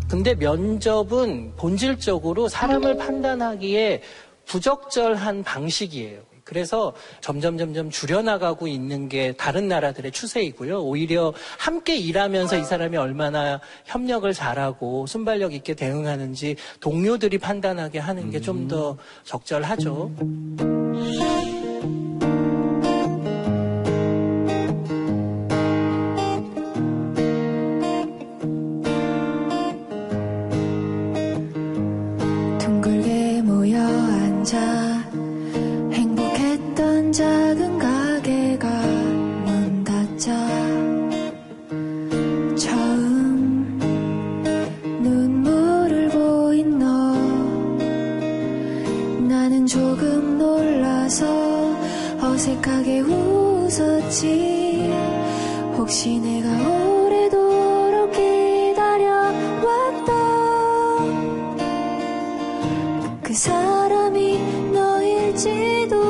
근데 면접은 본질적으로 사람을 판단하기에 부적절한 방식이에요. 그래서 점점 점점 줄여나가고 있는 게 다른 나라들의 추세이고요. 오히려 함께 일하면서 이 사람이 얼마나 협력을 잘하고 순발력 있게 대응하는지 동료들이 판단하게 하는 게 좀더 적절하죠. 어색하게 웃었지. 혹시 내가 오래도록 기다려왔던 그 사람이 너일지도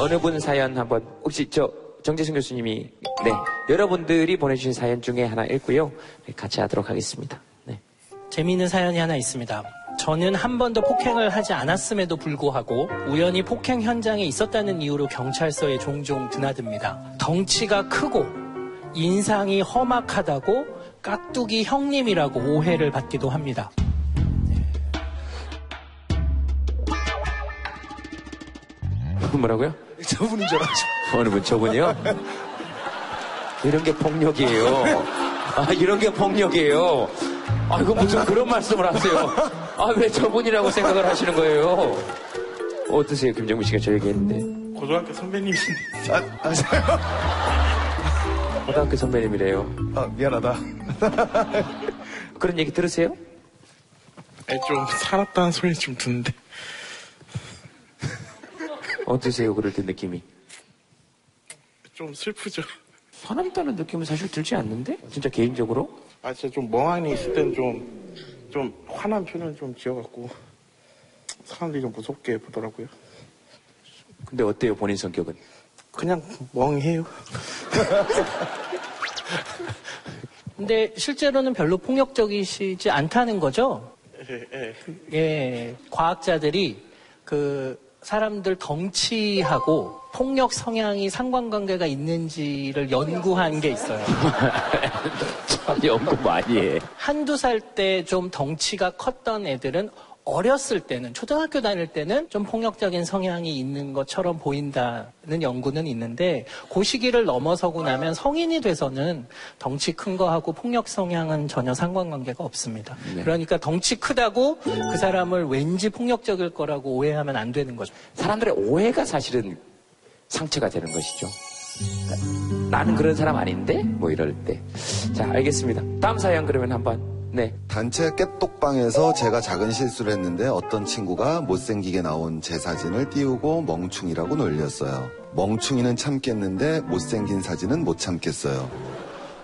어느 분 사연 한번 혹시 저 정재승 교수님이 네 여러분들이 보내주신 사연 중에 하나 읽고요 네, 같이 하도록 하겠습니다. 네. 재미있는 사연이 하나 있습니다. 저는 한 번도 폭행을 하지 않았음에도 불구하고 우연히 폭행 현장에 있었다는 이유로 경찰서에 종종 드나듭니다. 덩치가 크고 인상이 험악하다고 깍두기 형님이라고 오해를 받기도 합니다. 뭐라고요? 저분인 줄 알았죠. 어느 분 저분이요? 이런 게 폭력이에요. 아 이런 게 폭력이에요. 아 이거 무슨 그런 말씀을 하세요? 아 왜 저분이라고 생각을 하시는 거예요? 어떠세요 김정민 씨가 저 얘기했는데 고등학교 선배님이신데. 고등학교 선배님이래요. 아 미안하다. 그런 얘기 들으세요? 네, 좀 살았다는 소리 좀 듣는데. 어떠세요 그럴 때 느낌이? 좀 슬프죠. 화났다는 느낌은 사실 들지 않는데? 진짜 개인적으로? 아, 진짜 좀 멍하니 있을 땐 좀, 좀 화난 표현 좀 지어갖고 사람들이 좀 무섭게 보더라고요. 근데 어때요 본인 성격은? 그냥 멍해요. (laughs) 근데 실제로는 별로 폭력적이시지 않다는 거죠? 예, 예. 예, 과학자들이 그 사람들 덩치하고 폭력 성향이 상관관계가 있는지를 연구한 게 있어요. (laughs) 참 연구 많이 해. 한두 살 때 좀 덩치가 컸던 애들은 어렸을 때는 초등학교 다닐 때는 좀 폭력적인 성향이 있는 것처럼 보인다는 연구는 있는데 그 시기를 넘어서고 나면 성인이 돼서는 덩치 큰 거하고 폭력 성향은 전혀 상관관계가 없습니다. 네. 그러니까 덩치 크다고 그 사람을 왠지 폭력적일 거라고 오해하면 안 되는 거죠. 사람들의 오해가 사실은 상처가 되는 것이죠. 나는 그런 사람 아닌데? 뭐 이럴 때. 자, 알겠습니다. 다음 사연 그러면 한번. 네. 단체 깨똑방에서 제가 작은 실수를 했는데 어떤 친구가 못생기게 나온 제 사진을 띄우고 멍충이라고 놀렸어요. 멍충이는 참겠는데 못생긴 사진은 못 참겠어요.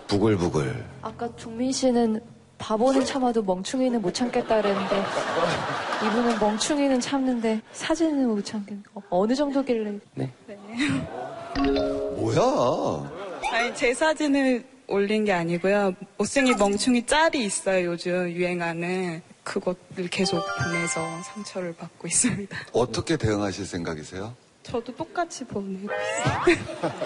부글부글. 아까 종민 씨는 바보는 참아도 멍충이는 못 참겠다 그랬는데 이분은 멍충이는 참는데 사진은 못 참겠네. 어, 어느 정도길래? 네. 뭐야? 아니, 제 사진을 올린 게 아니고요. 못생긴 멍충이 짤이 있어요, 요즘 유행하는. 그것을 계속 보내서 상처를 받고 있습니다. (laughs) 어떻게 대응하실 생각이세요? 저도 똑같이 보내고 있어요. (laughs)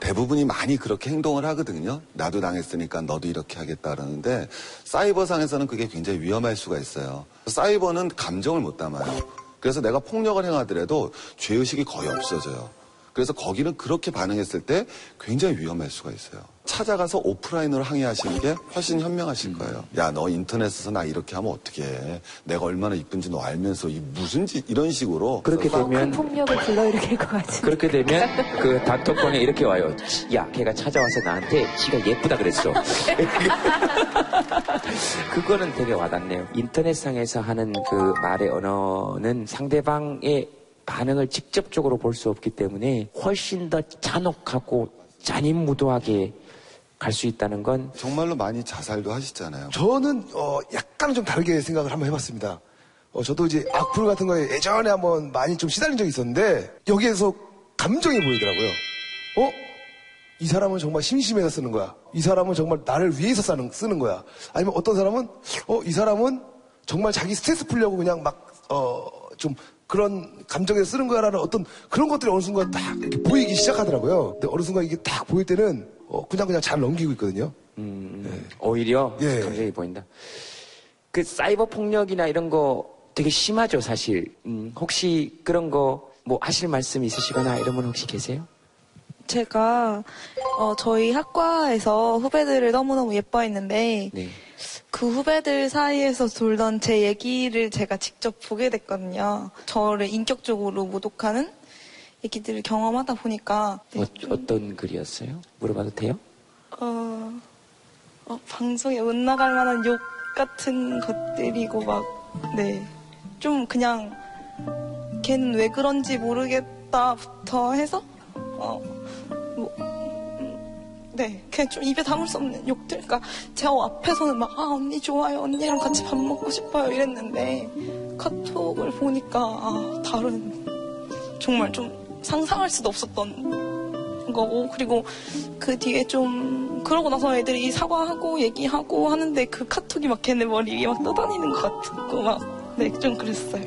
대부분이 많이 그렇게 행동을 하거든요. 나도 당했으니까 너도 이렇게 하겠다 그러는데 사이버상에서는 그게 굉장히 위험할 수가 있어요. 사이버는 감정을 못 담아요. 그래서 내가 폭력을 행하더라도 죄의식이 거의 없어져요. 그래서 거기는 그렇게 반응했을 때 굉장히 위험할 수가 있어요. 찾아가서 오프라인으로 항의하시는 게 훨씬 현명하실 거예요. 야, 너 인터넷에서 나 이렇게 하면 어떻게 해. 내가 얼마나 이쁜지 너 알면서 이 무슨 짓, 이런 식으로. 그렇게 되면 폭력을 불러일으킬 것 같은. 그렇게 되면 그 단톡방에 이렇게 와요. 야, 걔가 찾아와서 나한테 지가 예쁘다 그랬어. (laughs) 그거는 되게 와닿네요. 인터넷상에서 하는 그 말의 언어는 상대방의 반응을 직접적으로 볼 수 없기 때문에 훨씬 더 잔혹하고 잔인무도하게 갈 수 있다는 건 정말로 많이 자살도 하시잖아요. 저는 어, 약간 좀 다르게 생각을 한번 해봤습니다. 어, 저도 이제 악플 같은 거에 예전에 한번 많이 좀 시달린 적이 있었는데 여기에서 감정이 보이더라고요. 어? 이 사람은 정말 심심해서 쓰는 거야. 이 사람은 정말 나를 위해서 쓰는, 쓰는 거야. 아니면 어떤 사람은 어, 이 사람은 정말 자기 스트레스 풀려고 그냥 막, 어, 좀 그런 감정에 쓰는 거야라는 어떤 그런 것들이 어느 순간 딱 이렇게 보이기 시작하더라고요. 근데 어느 순간 이게 딱 보일 때는 어, 그냥 그냥 잘 넘기고 있거든요. 오히려 예. 감정이 보인다. 그 사이버 폭력이나 이런 거 되게 심하죠, 사실. 음, 혹시 그런 거 뭐 하실 말씀 있으시거나 이런 분 혹시 계세요? 제가 어, 저희 학과에서 후배들을 너무너무 예뻐했는데 네. 그 후배들 사이에서 돌던 제 얘기를 제가 직접 보게 됐거든요. 저를 인격적으로 모독하는 얘기들을 경험하다 보니까 네, 어, 어떤 글이었어요? 물어봐도 돼요? 어, 어, 방송에 못 나갈 만한 욕 같은 것들이고 막, 네. 좀 그냥, 걔는 왜 그런지 모르겠다부터 해서, 어, 뭐, 음, 네. 그냥 좀 입에 담을 수 없는 욕들. 그러니까 제 앞에서는 막, 아, 언니 좋아요. 언니랑 같이 밥 먹고 싶어요. 이랬는데, 카톡을 보니까, 아, 다른, 정말 좀 상상할 수도 없었던 거고 그리고 그 뒤에 좀 그러고 나서 애들이 사과하고 얘기하고 하는데 그 카톡이 막 걔네 머리 위에 막 떠다니는 것 같고 막네좀 그랬어요.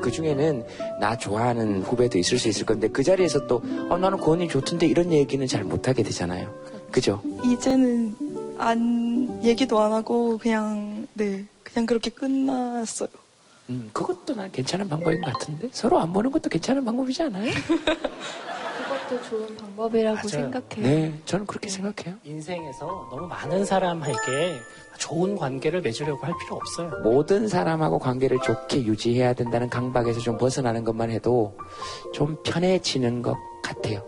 그 중에는 나 좋아하는 후배도 있을 수 있을 건데 그 자리에서 또 어, 나는 그 언니 좋던데 이런 얘기는 잘 못하게 되잖아요. 그죠? 이제는 안 얘기도 안 하고 그냥 네 그냥 그렇게 끝났어요. 음, 그것도 난 괜찮은 방법인 것 같은데 서로 안 보는 것도 괜찮은 방법이지 않아요? (laughs) 그것도 좋은 방법이라고 맞아요. 생각해요. 네, 저는 그렇게 생각해요. 인생에서 너무 많은 사람에게 좋은 관계를 맺으려고 할 필요 없어요. 모든 사람하고 관계를 좋게 유지해야 된다는 강박에서 좀 벗어나는 것만 해도 좀 편해지는 것 같아요.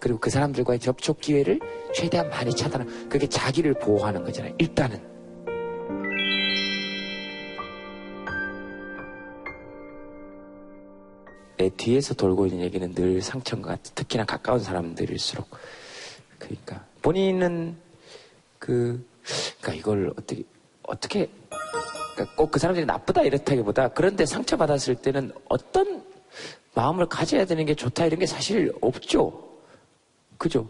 그리고 그 사람들과의 접촉 기회를 최대한 많이 차단하는 그게 자기를 보호하는 거잖아요. 일단은. 뒤에서 돌고 있는 얘기는 늘 상처인 것 같아. 특히나 가까운 사람들일수록. 그러니까 본인은 그 그러니까 이걸 어떻게 어떻게 그러니까 꼭 그 사람들이 나쁘다 이렇다기보다 그런데 상처 받았을 때는 어떤 마음을 가져야 되는 게 좋다 이런 게 사실 없죠. 그죠?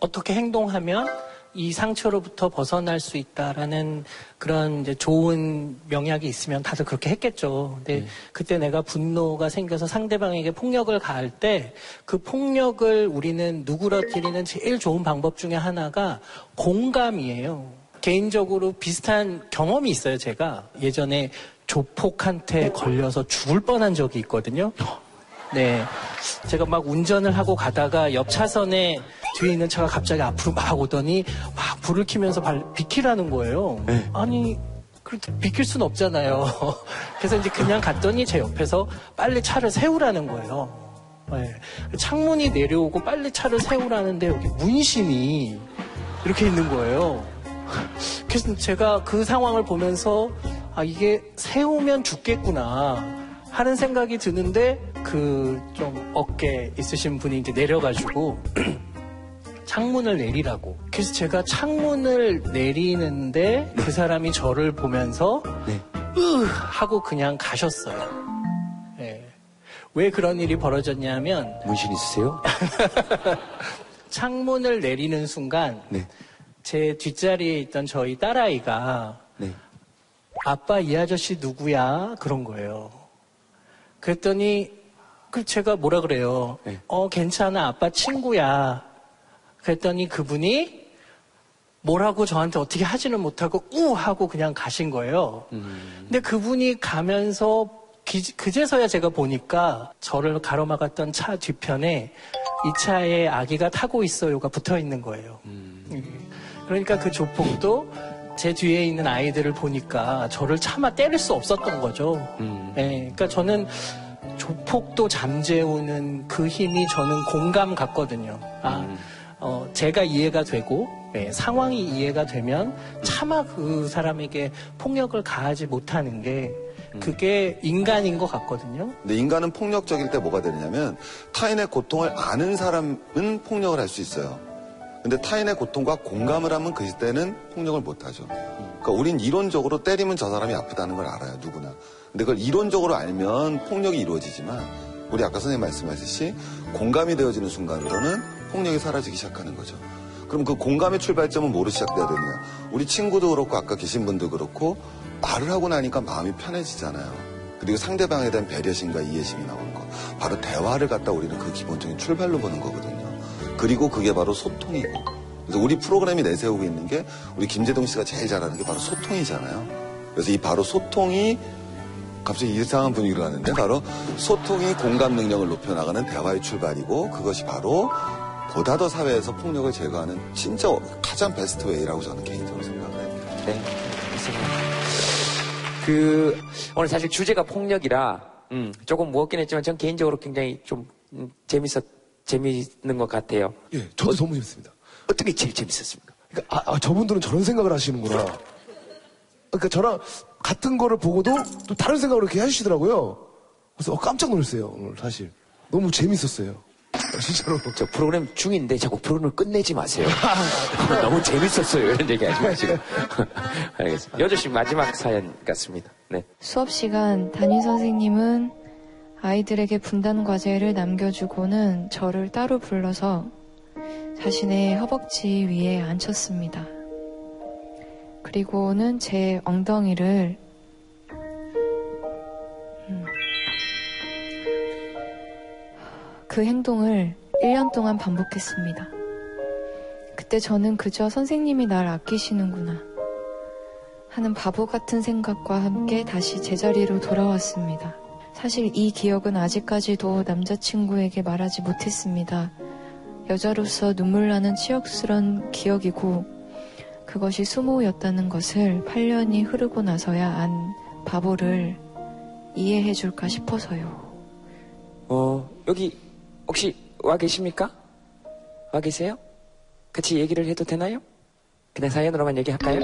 어떻게 행동하면 이 상처로부터 벗어날 수 있다라는 그런 이제 좋은 명약이 있으면 다들 그렇게 했겠죠. 근데 그때 내가 분노가 생겨서 상대방에게 폭력을 가할 때 그 폭력을 우리는 누그러뜨리는 제일 좋은 방법 중에 하나가 공감이에요. 개인적으로 비슷한 경험이 있어요, 제가. 예전에 조폭한테 걸려서 죽을 뻔한 적이 있거든요. 네. 제가 막 운전을 하고 가다가 옆 차선에 뒤에 있는 차가 갑자기 앞으로 막 오더니 막 불을 켜면서 발, 비키라는 거예요. 아니, 그렇게 비킬 순 없잖아요. (laughs) 그래서 이제 그냥 갔더니 제 옆에서 빨리 차를 세우라는 거예요. 네. 창문이 내려오고 빨리 차를 세우라는데 여기 문신이 이렇게 있는 거예요. (laughs) 그래서 제가 그 상황을 보면서 아 이게 세우면 죽겠구나 하는 생각이 드는데 그 좀 어깨 있으신 분이 이제 내려가지고 창문을 내리라고. 그래서 제가 창문을 내리는데 그 사람이 저를 보면서 으 하고 그냥 가셨어요. 네. 왜 그런 일이 벌어졌냐면 문신 있으세요? (laughs) 창문을 내리는 순간 네. 제 뒷자리에 있던 저희 딸아이가 네. 아빠 이 아저씨 누구야? 그런 거예요. 그랬더니 그 제가 뭐라 그래요? 네. 어 괜찮아 아빠 친구야. 그랬더니 그분이 뭐라고 저한테 어떻게 하지는 못하고 우 하고 그냥 가신 거예요. 음. 근데 그분이 가면서 기- 그제서야 제가 보니까 저를 가로막았던 차 뒤편에 이 차에 아기가 타고 있어요가 붙어 있는 거예요. 음. 그러니까 그 조폭도 제 뒤에 있는 아이들을 보니까 저를 차마 때릴 수 없었던 거죠. 음. 예, 그러니까 저는 조폭도 잠재우는 그 힘이 저는 공감 같거든요. 아, 어, 제가 이해가 되고 예, 상황이 이해가 되면 차마 그 사람에게 폭력을 가하지 못하는 게 그게 인간인 것 같거든요. 근데 인간은 폭력적일 때 뭐가 되느냐면 타인의 고통을 아는 사람은 폭력을 할 수 있어요. 근데 타인의 고통과 공감을 하면 그 때는 폭력을 못 하죠. 그러니까 우린 이론적으로 때리면 저 사람이 아프다는 걸 알아요, 누구나. 근데 그걸 이론적으로 알면 폭력이 이루어지지만 우리 아까 선생님 말씀하셨듯이 공감이 되어지는 순간으로는 폭력이 사라지기 시작하는 거죠. 그럼 그 공감의 출발점은 뭐로 시작돼야 되느냐? 우리 친구도 그렇고 아까 계신 분도 그렇고 말을 하고 나니까 마음이 편해지잖아요. 그리고 상대방에 대한 배려심과 이해심이 나오는 거. 바로 대화를 갖다 우리는 그 기본적인 출발로 보는 거거든요. 그리고 그게 바로 소통이고. 그래서 우리 프로그램이 내세우고 있는 게 우리 김재동 씨가 제일 잘하는 게 바로 소통이잖아요. 그래서 이 바로 소통이 갑자기 이상한 분위기로 가는데 바로 소통이 공감 능력을 높여나가는 대화의 출발이고 그것이 바로 보다 더 사회에서 폭력을 제거하는 진짜 가장 베스트 웨이라고 저는 개인적으로 생각을 해요. 네, 알겠습니다. 그 오늘 사실 주제가 폭력이라 음, 조금 무겁긴 했지만 전 개인적으로 굉장히 좀 음, 재밌었 재미있는 것 같아요. 예, 저도 너무 재밌습니다. 어떻게 제일 재밌었습니까? 그러니까 아, 아, 저분들은 저런 생각을 하시는구나. 그러니까 저랑 같은 거를 보고도 또 다른 생각을 이렇게 해주시더라고요. 그래서 어, 깜짝 놀랐어요, 오늘 사실. 너무 재밌었어요. 진짜로. 저 프로그램 중인데 자꾸 프로그램을 끝내지 마세요. (laughs) 너무 재밌었어요. 이런 얘기 하지 마시고. (laughs) 알겠습니다. 여주씨 마지막 사연 같습니다. 네. 수업 시간 담임 선생님은 아이들에게 분단 과제를 남겨주고는 저를 따로 불러서 자신의 허벅지 위에 앉혔습니다. 그리고는 제 엉덩이를 음. 그 행동을 1년 동안 반복했습니다. 그때 저는 그저 선생님이 날 아끼시는구나 하는 바보 같은 생각과 함께 다시 제자리로 돌아왔습니다. 사실 이 기억은 아직까지도 남자친구에게 말하지 못했습니다. 여자로서 눈물 나는 치욕스런 기억이고 그것이 수모였다는 것을 8년이 흐르고 나서야 안 바보를 이해해 줄까 싶어서요. 어, 여기 혹시 와 계십니까? 와 계세요? 같이 얘기를 해도 되나요? 그냥 사연으로만 얘기할까요?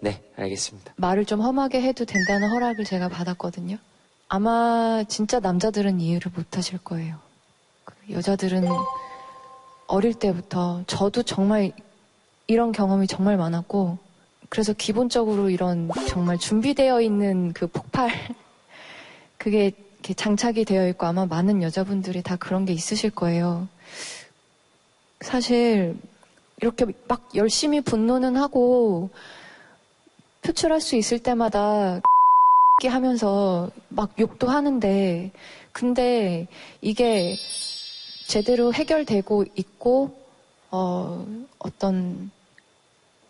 네, 알겠습니다. 말을 좀 험하게 해도 된다는 허락을 제가 받았거든요. 아마 진짜 남자들은 이해를 못 하실 거예요. 그 여자들은 어릴 때부터 저도 정말 이런 경험이 정말 많았고 그래서 기본적으로 이런 정말 준비되어 있는 그 폭발 (laughs) 그게 장착이 되어 있고 아마 많은 여자분들이 다 그런 게 있으실 거예요. 사실 이렇게 막 열심히 분노는 하고 표출할 수 있을 때마다 (laughs) 하면서 막 욕도 하는데 근데 이게 제대로 해결되고 있고 어 어떤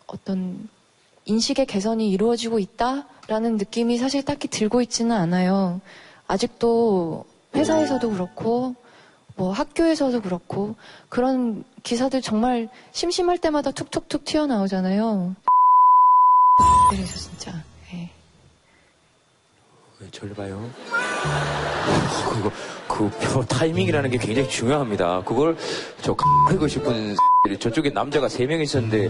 어떤 인식의 개선이 이루어지고 있다라는 느낌이 사실 딱히 들고 있지는 않아요. 아직도 회사에서도 그렇고 뭐 학교에서도 그렇고 그런 기사들 정말 심심할 때마다 툭툭툭 튀어나오잖아요. 그래서 진짜 예. 봐요? 그거, 그, 표 (laughs) 타이밍이라는 게 굉장히 중요합니다. 그걸 저, 하고 싶은 저쪽에 남자가 세 명 있었는데,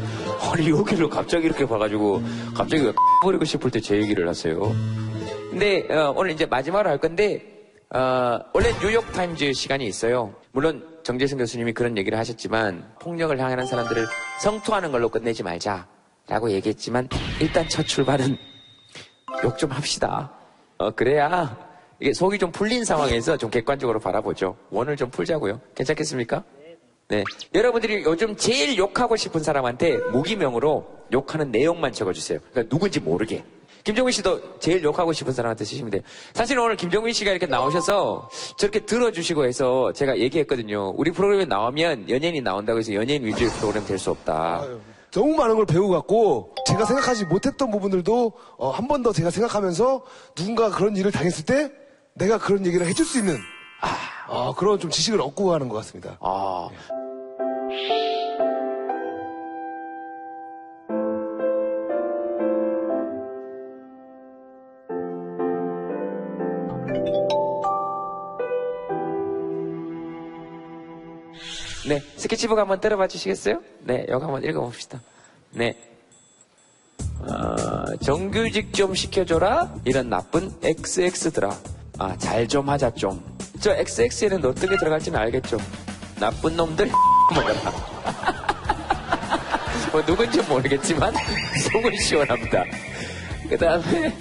아니, 여기를 갑자기 이렇게 봐가지고, 갑자기 왜 버리고 싶을 때 제 얘기를 하세요. 근데, 어, 오늘 이제 마지막으로 할 건데, 어, 원래 뉴욕 타임즈 시간이 있어요. 물론 정재승 교수님이 그런 얘기를 하셨지만, 폭력을 향하는 사람들을 성토하는 걸로 끝내지 말자. 라고 얘기했지만, 일단 첫 출발은 욕 좀 합시다. 어, 그래야 이게 속이 좀 풀린 상황에서 좀 객관적으로 바라보죠. 원을 좀 풀자고요. 괜찮겠습니까? 네. 여러분들이 요즘 제일 욕하고 싶은 사람한테 무기명으로 욕하는 내용만 적어주세요. 그러니까 누군지 모르게. 김종민 씨도 제일 욕하고 싶은 사람한테 쓰시면 돼요. 사실 오늘 김종민 씨가 이렇게 나오셔서 저렇게 들어주시고 해서 제가 얘기했거든요. 우리 프로그램에 나오면 연예인이 나온다고 해서 연예인 위주의 프로그램 될 수 없다. 너무 많은 걸 배우갖고 제가 생각하지 못했던 부분들도 어, 한 번 더 제가 생각하면서 누군가 그런 일을 당했을 때 내가 그런 얘기를 해줄 수 있는 어, 그런 좀 지식을 얻고 가는 것 같습니다. 아. 네, 스케치북 한번 때려봐 주시겠어요? 네, 여기 한번 읽어봅시다. 네. 어, 정규직 좀 시켜줘라? 이런 나쁜 XX들아. 아, 잘 좀 하자 좀. 저 XX에는 어떻게 들어갈지는 알겠죠? 나쁜 놈들 (laughs) 먹어라. 뭐 누군지 모르겠지만 (laughs) 속은 시원합니다. 그 다음에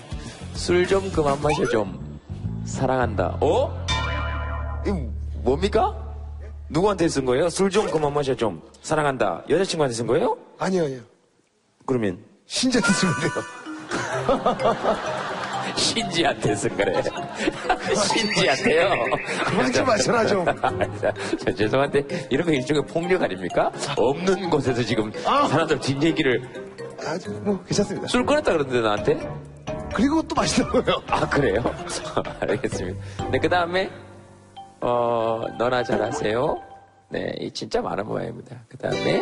술 좀 그만 마셔 좀. 사랑한다. 어? 이 뭡니까? 누구한테 쓴 거예요? 술 좀 그만 마셔 좀. 사랑한다. 여자친구한테 쓴 거예요? 아니요, 아니요. 그러면 신지한테 쓰면 돼요. 신지한테 쓴 거래. (laughs) 신지한테요. 그만 좀 마셔라, 좀. 저, 죄송한데 이런 거 일종의 폭력 아닙니까? 없는 곳에서 지금 사람들 뒷얘기를 아, 뭐 괜찮습니다. 술 끊었다 그러는데 나한테? 그리고 또 맛있더라고요. 아 그래요? (laughs) 알겠습니다. 네, 그 다음에 어 너나 잘하세요. 네, 이 진짜 많은 모양입니다. 그 다음에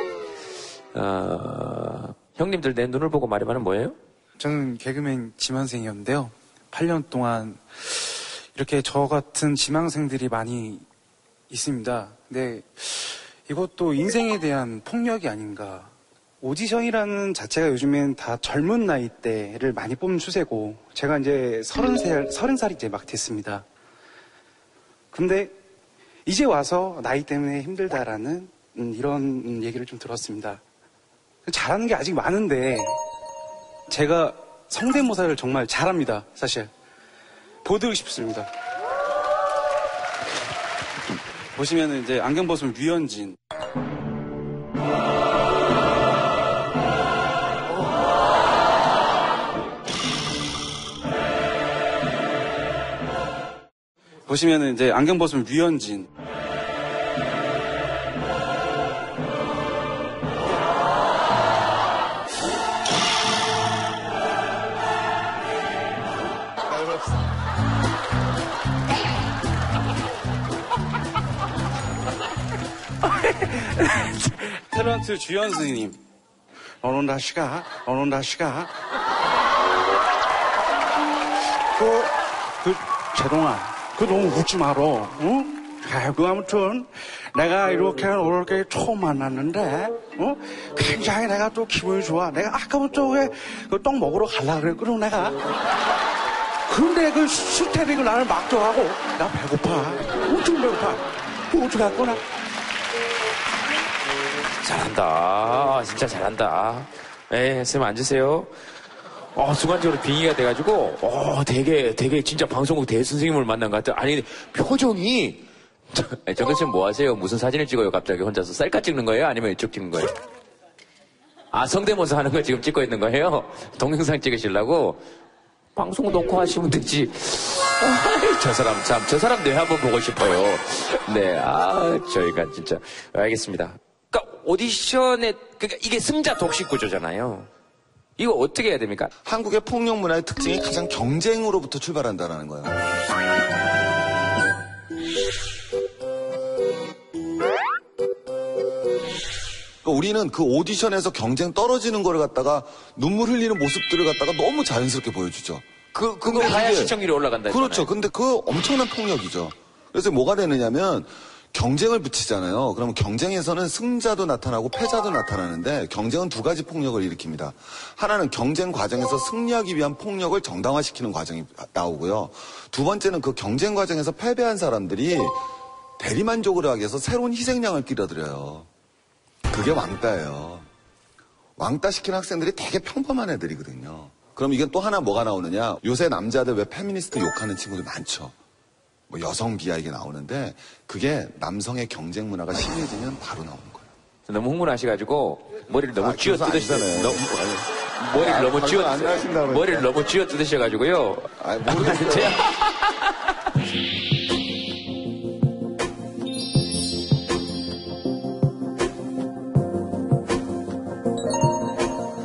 어 형님들 내 눈을 보고 말해봐는 뭐예요? 저는 개그맨 지망생이었는데요. 8년 동안 이렇게 저 같은 지망생들이 많이 있습니다. 근데 이것도 인생에 대한 폭력이 아닌가. 오디션이라는 자체가 요즘엔 다 젊은 나이대를 많이 뽑는 추세고, 제가 이제 서른 살, 서른 살이 이제 막 됐습니다. 근데 이제 와서 나이 때문에 힘들다라는 음, 이런 음, 얘기를 좀 들었습니다. 잘하는 게 아직 많은데, 제가 성대모사를 정말 잘합니다, 사실. 보여드리고 싶습니다. 보시면은 이제 안경 벗으면 류현진. 보시면은 이제 안경 벗으면 류현진. 트런트 주연 선생님. 너는 다시 가. 너는 다시 가. 그, 그, 재동아. 그 너무 웃지 말어. 응? 아이고, 아무튼, 내가 이렇게 오렇게 처음 만났는데, 어? 굉장히 내가 또 기분이 좋아. 내가 아까부터 왜그떡 먹으러 갈라 그랬거든, 내가. 근데 그 스테이크를 나를 막더라고. 나 배고파. 엄청 배고파. 그 어떡할 거나. 잘한다. 진짜 잘한다. 예, 쌤 앉으세요. 어, 순간적으로 빙의가 돼가지고, 어, 되게, 되게 진짜 방송국 대선생님을 만난 것 같아. 아니, 표정이, 정근 쌤뭐 하세요? 무슨 사진을 찍어요? 갑자기 혼자서 셀카 찍는 거예요? 아니면 이쪽 찍는 거예요? 아, 성대모사 하는 거 지금 찍고 있는 거예요? 동영상 찍으시려고? 방송 녹화하시면 되지. 아이, 저 사람 참, 저 사람 뇌 한번 보고 싶어요. 네, 아, 저희가 진짜. 알겠습니다. 그러니까 오디션에, 그러니까 이게 승자 독식 구조잖아요. 이거 어떻게 해야 됩니까? 한국의 폭력 문화의 특징이 가장 경쟁으로부터 출발한다는 거예요. 그러니까 우리는 그 오디션에서 경쟁 떨어지는 걸 갖다가 눈물 흘리는 모습들을 갖다가 너무 자연스럽게 보여주죠. 그, 그거 그게- 시청률이 올라간다. 그렇죠. 근데 그 엄청난 폭력이죠. 그래서 뭐가 되느냐면 경쟁을 붙이잖아요. 그러면 경쟁에서는 승자도 나타나고 패자도 나타나는데 경쟁은 두 가지 폭력을 일으킵니다. 하나는 경쟁 과정에서 승리하기 위한 폭력을 정당화시키는 과정이 나오고요. 두 번째는 그 경쟁 과정에서 패배한 사람들이 대리만족을 하기 위해서 새로운 희생양을 끼려들여요. 그게 왕따예요. 왕따 시키는 학생들이 되게 평범한 애들이거든요. 그럼 이게 또 하나 뭐가 나오느냐? 요새 남자들 왜 페미니스트 욕하는 친구들 많죠. 뭐 여성 비하 이게 나오는데 그게 남성의 경쟁 문화가 심해지면 바로 나오는 거예요. 너무 흥분하셔가지고 머리를 너무 아, 쥐어 뜯으시잖아요. 아니잖아요. 머리를 아, 너무 쥐어 그랬죠. 머리를 너무 쥐어 뜯으셔가지고요. 아, 모르겠어요.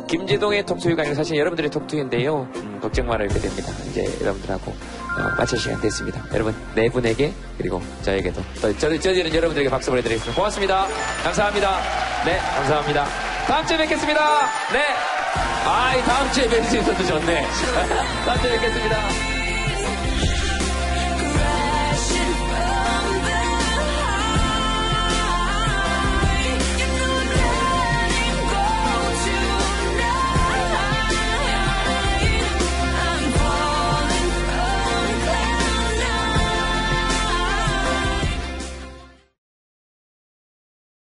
김재동의 톡투유가 아니라 사실 여러분들의 톡투유인데요. 음, 걱정 말아야 이렇게 됩니다. 이제 여러분들하고 어, 마칠 시간 됐습니다. 여러분 네 분에게 그리고 저에게도 또 저, 저희는 여러분들에게 박수 보내드리겠습니다. 고맙습니다. 감사합니다. 네, 감사합니다. 다음 주에 뵙겠습니다. 네. 아이, 다음 주에 뵐 수 있어도 좋네. (laughs) 다음 주에 뵙겠습니다.